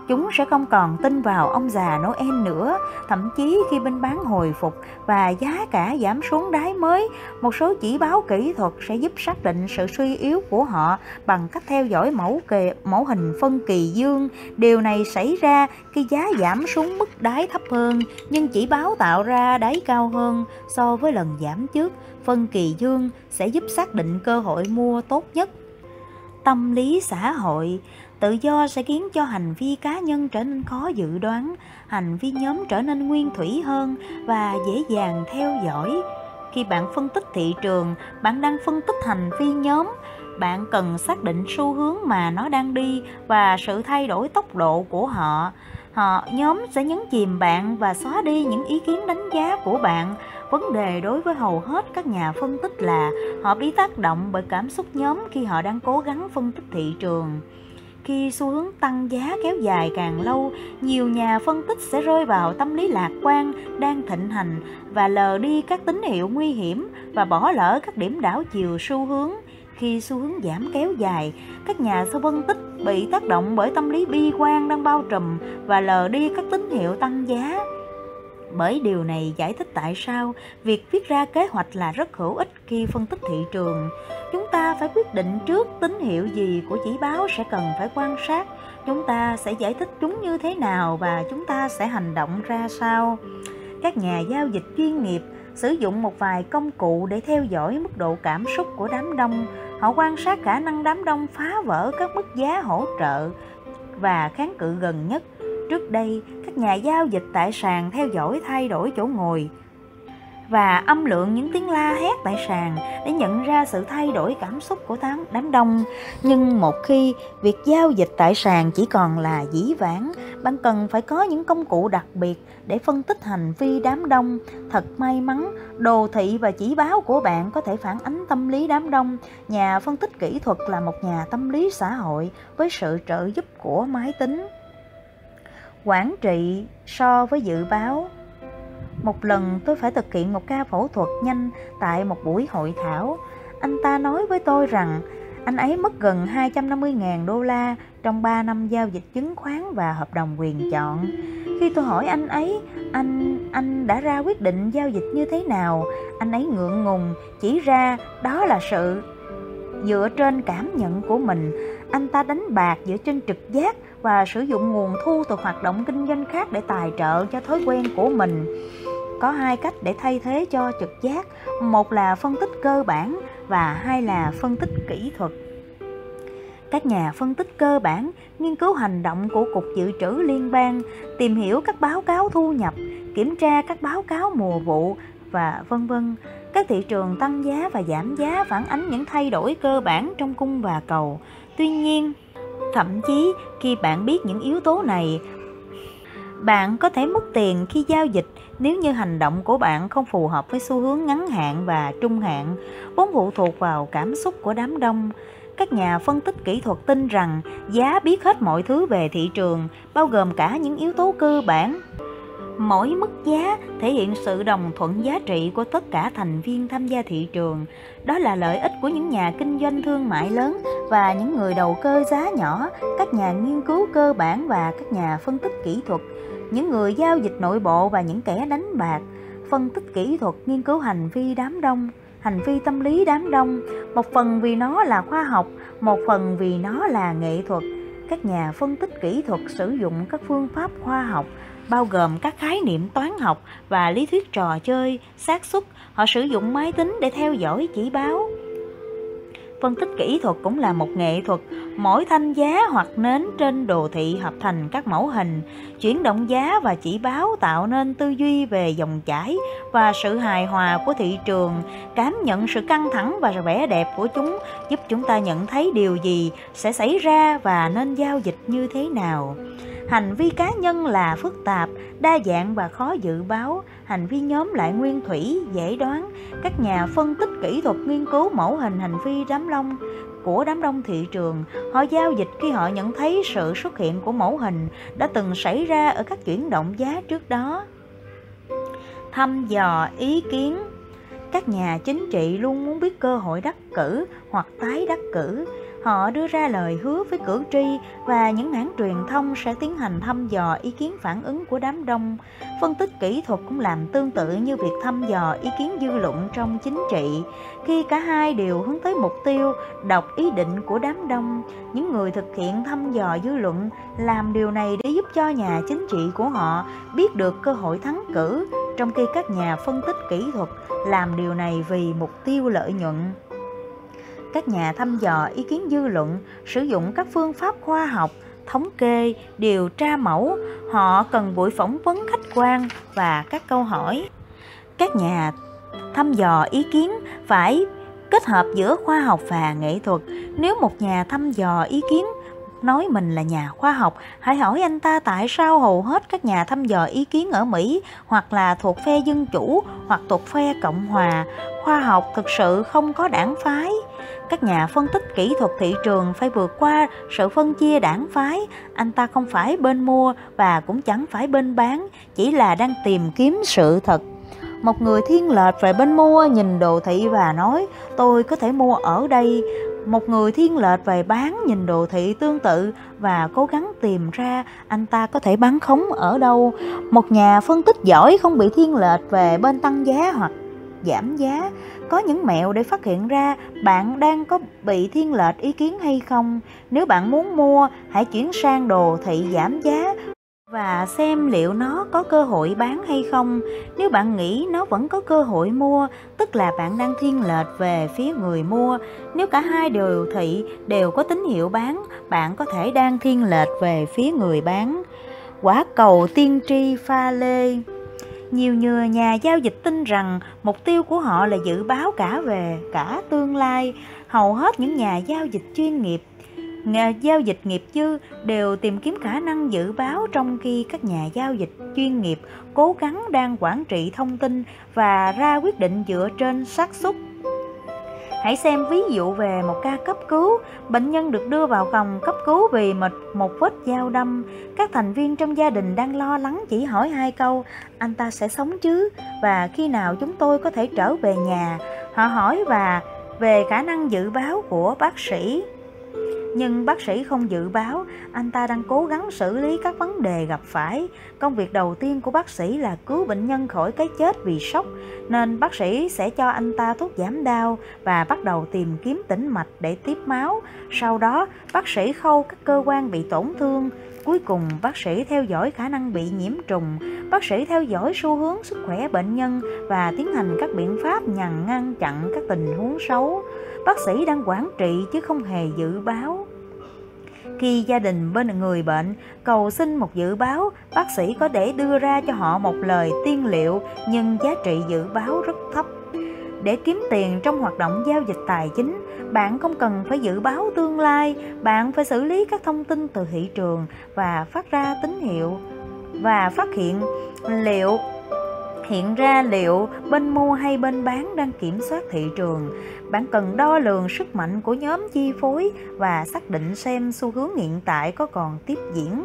chúng sẽ không còn tin vào ông già Noel nữa. Thậm chí khi bên bán hồi phục và giá cả giảm xuống đáy mới, một số chỉ báo kỹ thuật sẽ giúp xác định sự suy yếu của họ bằng cách theo dõi mẫu kề mẫu hình phân kỳ dương. Điều này xảy ra khi giá giảm xuống mức đáy thấp hơn, nhưng chỉ báo tạo ra đáy cao hơn so với lần giảm trước. Phân kỳ dương sẽ giúp xác định cơ hội mua tốt nhất. Tâm lý xã hội Tự do sẽ khiến cho hành vi cá nhân trở nên khó dự đoán, hành vi nhóm trở nên nguyên thủy hơn và dễ dàng theo dõi. Khi bạn phân tích thị trường, bạn đang phân tích hành vi nhóm, bạn cần xác định xu hướng mà nó đang đi và sự thay đổi tốc độ của họ. Họ nhóm sẽ nhấn chìm bạn và xóa đi những ý kiến đánh giá của bạn. Vấn đề đối với hầu hết các nhà phân tích là họ bị tác động bởi cảm xúc nhóm khi họ đang cố gắng phân tích thị trường. Khi xu hướng tăng giá kéo dài càng lâu, nhiều nhà phân tích sẽ rơi vào tâm lý lạc quan đang thịnh hành và lờ đi các tín hiệu nguy hiểm và bỏ lỡ các điểm đảo chiều xu hướng. Khi xu hướng giảm kéo dài, các nhà phân tích bị tác động bởi tâm lý bi quan đang bao trùm và lờ đi các tín hiệu tăng giá. Bởi điều này giải thích tại sao việc viết ra kế hoạch là rất hữu ích khi phân tích thị trường. Chúng ta phải quyết định trước tín hiệu gì của chỉ báo sẽ cần phải quan sát. Chúng ta sẽ giải thích chúng như thế nào và chúng ta sẽ hành động ra sao. Các nhà giao dịch chuyên nghiệp sử dụng một vài công cụ để theo dõi mức độ cảm xúc của đám đông. Họ quan sát khả năng đám đông phá vỡ các mức giá hỗ trợ và kháng cự gần nhất Trước đây, các nhà giao dịch tại sàn theo dõi thay đổi chỗ ngồi và âm lượng những tiếng la hét tại sàn để nhận ra sự thay đổi cảm xúc của đám, đám đông. Nhưng một khi việc giao dịch tại sàn chỉ còn là dĩ vãng, bạn cần phải có những công cụ đặc biệt để phân tích hành vi đám đông. Thật may mắn, đồ thị và chỉ báo của bạn có thể phản ánh tâm lý đám đông. Nhà phân tích kỹ thuật là một nhà tâm lý xã hội với sự trợ giúp của máy tính quản trị so với dự báo. Một lần tôi phải thực hiện một ca phẫu thuật nhanh tại một buổi hội thảo. Anh ta nói với tôi rằng anh ấy mất gần 250.000 đô la trong 3 năm giao dịch chứng khoán và hợp đồng quyền chọn. Khi tôi hỏi anh ấy, anh anh đã ra quyết định giao dịch như thế nào? Anh ấy ngượng ngùng chỉ ra đó là sự dựa trên cảm nhận của mình. Anh ta đánh bạc dựa trên trực giác và sử dụng nguồn thu từ hoạt động kinh doanh khác để tài trợ cho thói quen của mình. Có hai cách để thay thế cho trực giác. Một là phân tích cơ bản và hai là phân tích kỹ thuật. Các nhà phân tích cơ bản, nghiên cứu hành động của cục dự trữ liên bang, tìm hiểu các báo cáo thu nhập, kiểm tra các báo cáo mùa vụ và vân vân. Các thị trường tăng giá và giảm giá phản ánh những thay đổi cơ bản trong cung và cầu. Tuy nhiên Thậm chí khi bạn biết những yếu tố này, bạn có thể mất tiền khi giao dịch nếu như hành động của bạn không phù hợp với xu hướng ngắn hạn và trung hạn, vốn phụ thuộc vào cảm xúc của đám đông. Các nhà phân tích kỹ thuật tin rằng giá biết hết mọi thứ về thị trường, bao gồm cả những yếu tố cơ bản. Mỗi mức giá thể hiện sự đồng thuận giá trị của tất cả thành viên tham gia thị trường. Đó là lợi ích của những nhà kinh doanh thương mại lớn và những người đầu cơ giá nhỏ, các nhà nghiên cứu cơ bản và các nhà phân tích kỹ thuật những người giao dịch nội bộ và những kẻ đánh bạc, phân tích kỹ thuật nghiên cứu hành vi đám đông, hành vi tâm lý đám đông, một phần vì nó là khoa học, một phần vì nó là nghệ thuật. Các nhà phân tích kỹ thuật sử dụng các phương pháp khoa học bao gồm các khái niệm toán học và lý thuyết trò chơi, xác suất, họ sử dụng máy tính để theo dõi chỉ báo. Phân tích kỹ thuật cũng là một nghệ thuật. Mỗi thanh giá hoặc nến trên đồ thị hợp thành các mẫu hình. Chuyển động giá và chỉ báo tạo nên tư duy về dòng chảy và sự hài hòa của thị trường. Cảm nhận sự căng thẳng và vẻ đẹp của chúng giúp chúng ta nhận thấy điều gì sẽ xảy ra và nên giao dịch như thế nào hành vi cá nhân là phức tạp, đa dạng và khó dự báo. Hành vi nhóm lại nguyên thủy, dễ đoán. Các nhà phân tích kỹ thuật nghiên cứu mẫu hình hành vi đám đông, của đám đông thị trường. Họ giao dịch khi họ nhận thấy sự xuất hiện của mẫu hình đã từng xảy ra ở các chuyển động giá trước đó. Thăm dò ý kiến. Các nhà chính trị luôn muốn biết cơ hội đắc cử hoặc tái đắc cử. Họ đưa ra lời hứa với cử tri và những hãng truyền thông sẽ tiến hành thăm dò ý kiến phản ứng của đám đông. Phân tích kỹ thuật cũng làm tương tự như việc thăm dò ý kiến dư luận trong chính trị. Khi cả hai đều hướng tới mục tiêu đọc ý định của đám đông, những người thực hiện thăm dò dư luận làm điều này để giúp cho nhà chính trị của họ biết được cơ hội thắng cử, trong khi các nhà phân tích kỹ thuật làm điều này vì mục tiêu lợi nhuận các nhà thăm dò ý kiến dư luận sử dụng các phương pháp khoa học thống kê điều tra mẫu. Họ cần buổi phỏng vấn khách quan và các câu hỏi. Các nhà thăm dò ý kiến phải kết hợp giữa khoa học và nghệ thuật. Nếu một nhà thăm dò ý kiến nói mình là nhà khoa học, hãy hỏi anh ta tại sao hầu hết các nhà thăm dò ý kiến ở Mỹ hoặc là thuộc phe dân chủ hoặc thuộc phe Cộng hòa, khoa học thực sự không có đảng phái. Các nhà phân tích kỹ thuật thị trường phải vượt qua sự phân chia đảng phái, anh ta không phải bên mua và cũng chẳng phải bên bán, chỉ là đang tìm kiếm sự thật. Một người thiên lệch về bên mua nhìn đồ thị và nói tôi có thể mua ở đây. Một người thiên lệch về bán nhìn đồ thị tương tự và cố gắng tìm ra anh ta có thể bán khống ở đâu. Một nhà phân tích giỏi không bị thiên lệch về bên tăng giá hoặc giảm giá có những mẹo để phát hiện ra bạn đang có bị thiên lệch ý kiến hay không nếu bạn muốn mua hãy chuyển sang đồ thị giảm giá và xem liệu nó có cơ hội bán hay không. Nếu bạn nghĩ nó vẫn có cơ hội mua, tức là bạn đang thiên lệch về phía người mua. Nếu cả hai đều thị đều có tín hiệu bán, bạn có thể đang thiên lệch về phía người bán. Quả cầu tiên tri pha lê nhiều người nhà giao dịch tin rằng mục tiêu của họ là dự báo cả về cả tương lai. Hầu hết những nhà giao dịch chuyên nghiệp, Nhà giao dịch nghiệp dư đều tìm kiếm khả năng dự báo trong khi các nhà giao dịch chuyên nghiệp cố gắng đang quản trị thông tin và ra quyết định dựa trên xác suất. Hãy xem ví dụ về một ca cấp cứu, bệnh nhân được đưa vào phòng cấp cứu vì một, một vết dao đâm. Các thành viên trong gia đình đang lo lắng chỉ hỏi hai câu, anh ta sẽ sống chứ? Và khi nào chúng tôi có thể trở về nhà? Họ hỏi và về khả năng dự báo của bác sĩ nhưng bác sĩ không dự báo anh ta đang cố gắng xử lý các vấn đề gặp phải. Công việc đầu tiên của bác sĩ là cứu bệnh nhân khỏi cái chết vì sốc, nên bác sĩ sẽ cho anh ta thuốc giảm đau và bắt đầu tìm kiếm tĩnh mạch để tiếp máu. Sau đó, bác sĩ khâu các cơ quan bị tổn thương. Cuối cùng, bác sĩ theo dõi khả năng bị nhiễm trùng, bác sĩ theo dõi xu hướng sức khỏe bệnh nhân và tiến hành các biện pháp nhằm ngăn chặn các tình huống xấu. Bác sĩ đang quản trị chứ không hề dự báo. Khi gia đình bên người bệnh cầu xin một dự báo, bác sĩ có để đưa ra cho họ một lời tiên liệu nhưng giá trị dự báo rất thấp. Để kiếm tiền trong hoạt động giao dịch tài chính, bạn không cần phải dự báo tương lai, bạn phải xử lý các thông tin từ thị trường và phát ra tín hiệu và phát hiện liệu hiện ra liệu bên mua hay bên bán đang kiểm soát thị trường bạn cần đo lường sức mạnh của nhóm chi phối và xác định xem xu hướng hiện tại có còn tiếp diễn.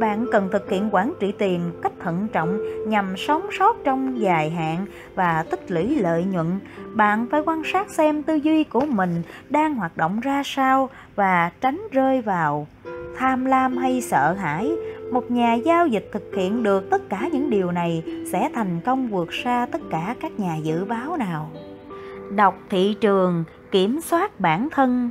Bạn cần thực hiện quản trị tiền cách thận trọng nhằm sống sót trong dài hạn và tích lũy lợi nhuận. Bạn phải quan sát xem tư duy của mình đang hoạt động ra sao và tránh rơi vào tham lam hay sợ hãi. Một nhà giao dịch thực hiện được tất cả những điều này sẽ thành công vượt xa tất cả các nhà dự báo nào đọc thị trường, kiểm soát bản thân.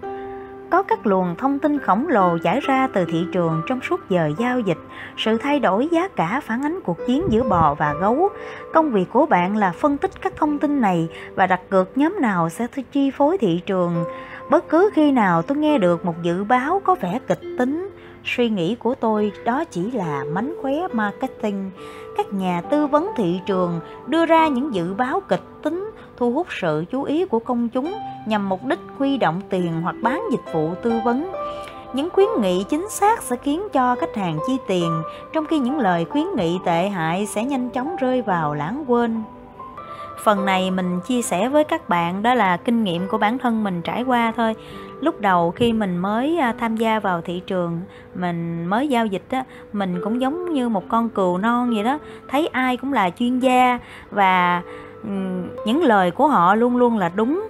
Có các luồng thông tin khổng lồ giải ra từ thị trường trong suốt giờ giao dịch. Sự thay đổi giá cả phản ánh cuộc chiến giữa bò và gấu. Công việc của bạn là phân tích các thông tin này và đặt cược nhóm nào sẽ chi phối thị trường. Bất cứ khi nào tôi nghe được một dự báo có vẻ kịch tính, suy nghĩ của tôi đó chỉ là mánh khóe marketing. Các nhà tư vấn thị trường đưa ra những dự báo kịch tính thu hút sự chú ý của công chúng nhằm mục đích huy động tiền hoặc bán dịch vụ tư vấn. Những khuyến nghị chính xác sẽ khiến cho khách hàng chi tiền, trong khi những lời khuyến nghị tệ hại sẽ nhanh chóng rơi vào lãng quên. Phần này mình chia sẻ với các bạn, đó là kinh nghiệm của bản thân mình trải qua thôi. Lúc đầu khi mình mới à, tham gia vào thị trường, mình mới giao dịch á, mình cũng giống như một con cừu non vậy đó. Thấy ai cũng là chuyên gia và Ừ, những lời của họ luôn luôn là đúng.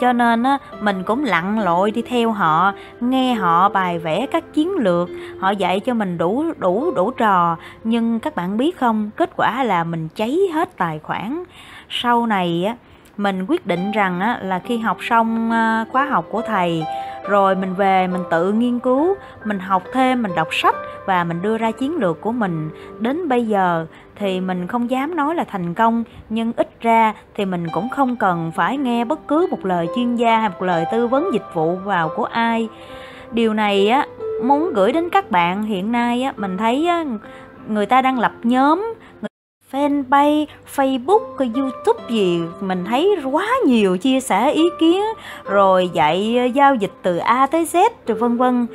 Cho nên á, mình cũng lặn lội đi theo họ nghe họ bài vẽ các chiến lược. Họ dạy cho mình đủ đủ đủ trò. Nhưng các bạn biết không kết quả là mình cháy hết tài khoản. Sau này á mình quyết định rằng á, là khi học xong à, khóa học của thầy rồi mình về mình tự nghiên cứu mình học thêm mình đọc sách và mình đưa ra chiến lược của mình. Đến bây giờ thì mình không dám nói là thành công nhưng ít ra thì mình cũng không cần phải nghe bất cứ một lời chuyên gia hay một lời tư vấn dịch vụ vào của ai. Điều này á muốn gửi đến các bạn hiện nay á mình thấy á, người ta đang lập nhóm fanpage, Facebook, YouTube gì mình thấy quá nhiều chia sẻ ý kiến. Rồi dạy ờ, giao dịch từ A tới Z rồi vân vân.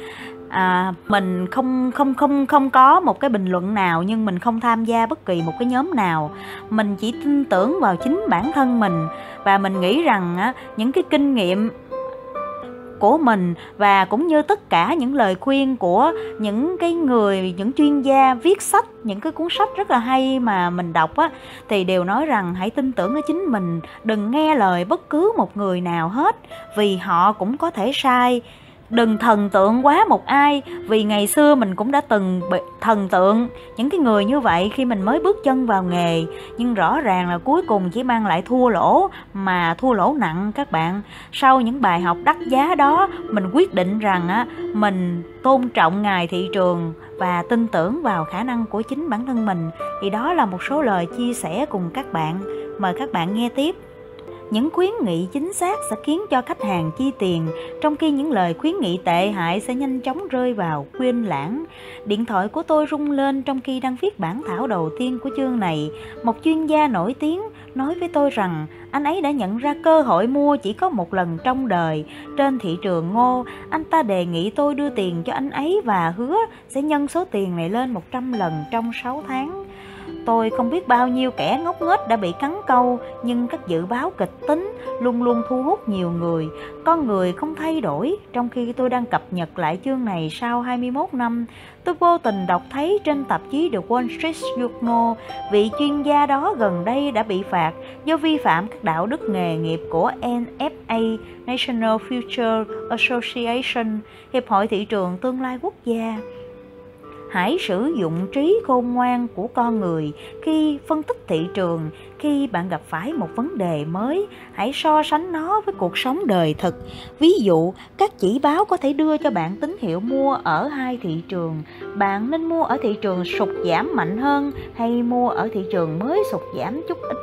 À, mình không không không không có một cái bình luận nào nhưng mình không tham gia bất kỳ một cái nhóm nào. Mình chỉ tin tưởng vào chính bản thân mình. Và mình nghĩ rằng á, những cái kinh nghiệm của mình và cũng như tất cả những lời khuyên của những cái người, những chuyên gia viết sách, những cái cuốn sách rất là hay mà mình đọc á, thì đều nói rằng hãy tin tưởng ở chính mình, đừng nghe lời bất cứ một người nào hết, vì họ cũng có thể sai đừng thần tượng quá một ai, vì ngày xưa mình cũng đã từng bị thần tượng. Những cái người như vậy khi mình mới bước chân vào nghề, nhưng rõ ràng là cuối cùng chỉ mang lại thua lỗ, mà thua lỗ nặng các bạn. Sau những bài học đắt giá đó, mình quyết định rằng á, mình tôn trọng ngài thị trường và tin tưởng vào khả năng của chính bản thân mình. Thì đó là một số lời chia sẻ cùng các bạn. Mời các bạn nghe tiếp những khuyến nghị chính xác sẽ khiến cho khách hàng chi tiền, trong khi những lời khuyến nghị tệ hại sẽ nhanh chóng rơi vào quên lãng. Điện thoại của tôi rung lên trong khi đang viết bản thảo đầu tiên của chương này. Một chuyên gia nổi tiếng nói với tôi rằng, anh ấy đã nhận ra cơ hội mua chỉ có một lần trong đời. Trên thị trường ngô, anh ta đề nghị tôi đưa tiền cho anh ấy và hứa sẽ nhân số tiền này lên 100 lần trong 6 tháng. Tôi không biết bao nhiêu kẻ ngốc nghếch đã bị cắn câu, nhưng các dự báo kịch tính luôn luôn thu hút nhiều người. Con người không thay đổi, trong khi tôi đang cập nhật lại chương này sau 21 năm, tôi vô tình đọc thấy trên tạp chí The Wall Street Journal, vị chuyên gia đó gần đây đã bị phạt do vi phạm các đạo đức nghề nghiệp của NFA, National Future Association, Hiệp hội Thị trường Tương lai Quốc gia hãy sử dụng trí khôn ngoan của con người khi phân tích thị trường, khi bạn gặp phải một vấn đề mới, hãy so sánh nó với cuộc sống đời thực. Ví dụ, các chỉ báo có thể đưa cho bạn tín hiệu mua ở hai thị trường. Bạn nên mua ở thị trường sụt giảm mạnh hơn hay mua ở thị trường mới sụt giảm chút ít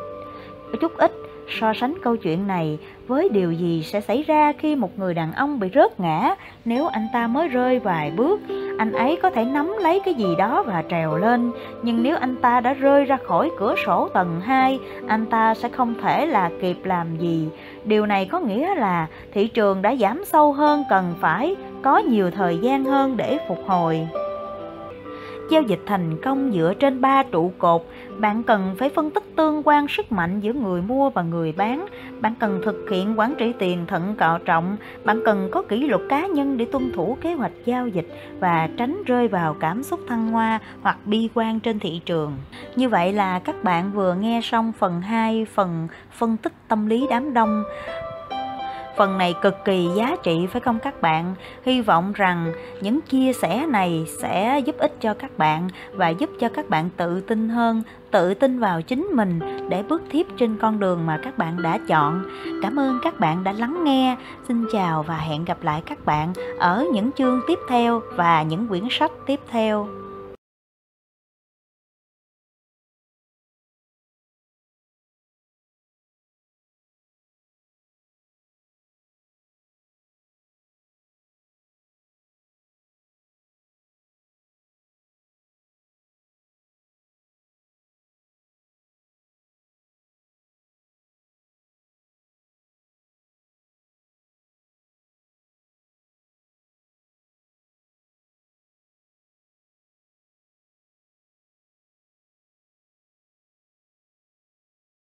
chút ít? So sánh câu chuyện này với điều gì sẽ xảy ra khi một người đàn ông bị rớt ngã nếu anh ta mới rơi vài bước? Anh ấy có thể nắm lấy cái gì đó và trèo lên, nhưng nếu anh ta đã rơi ra khỏi cửa sổ tầng 2 anh ta sẽ không thể là kịp làm gì. Điều này có nghĩa là thị trường đã giảm sâu hơn cần phải có nhiều thời gian hơn để phục hồi. Giao dịch thành công dựa trên ba trụ cột bạn cần phải phân tích tương quan sức mạnh giữa người mua và người bán. Bạn cần thực hiện quản trị tiền thận cạo trọng. Bạn cần có kỷ luật cá nhân để tuân thủ kế hoạch giao dịch và tránh rơi vào cảm xúc thăng hoa hoặc bi quan trên thị trường. Như vậy là các bạn vừa nghe xong phần 2 phần phân tích tâm lý đám đông. Phần này cực kỳ giá trị phải không các bạn? Hy vọng rằng những chia sẻ này sẽ giúp ích cho các bạn và giúp cho các bạn tự tin hơn, tự tin vào chính mình để bước tiếp trên con đường mà các bạn đã chọn. Cảm ơn các bạn đã lắng nghe. Xin chào và hẹn gặp lại các bạn ở những chương tiếp theo và những quyển sách tiếp theo.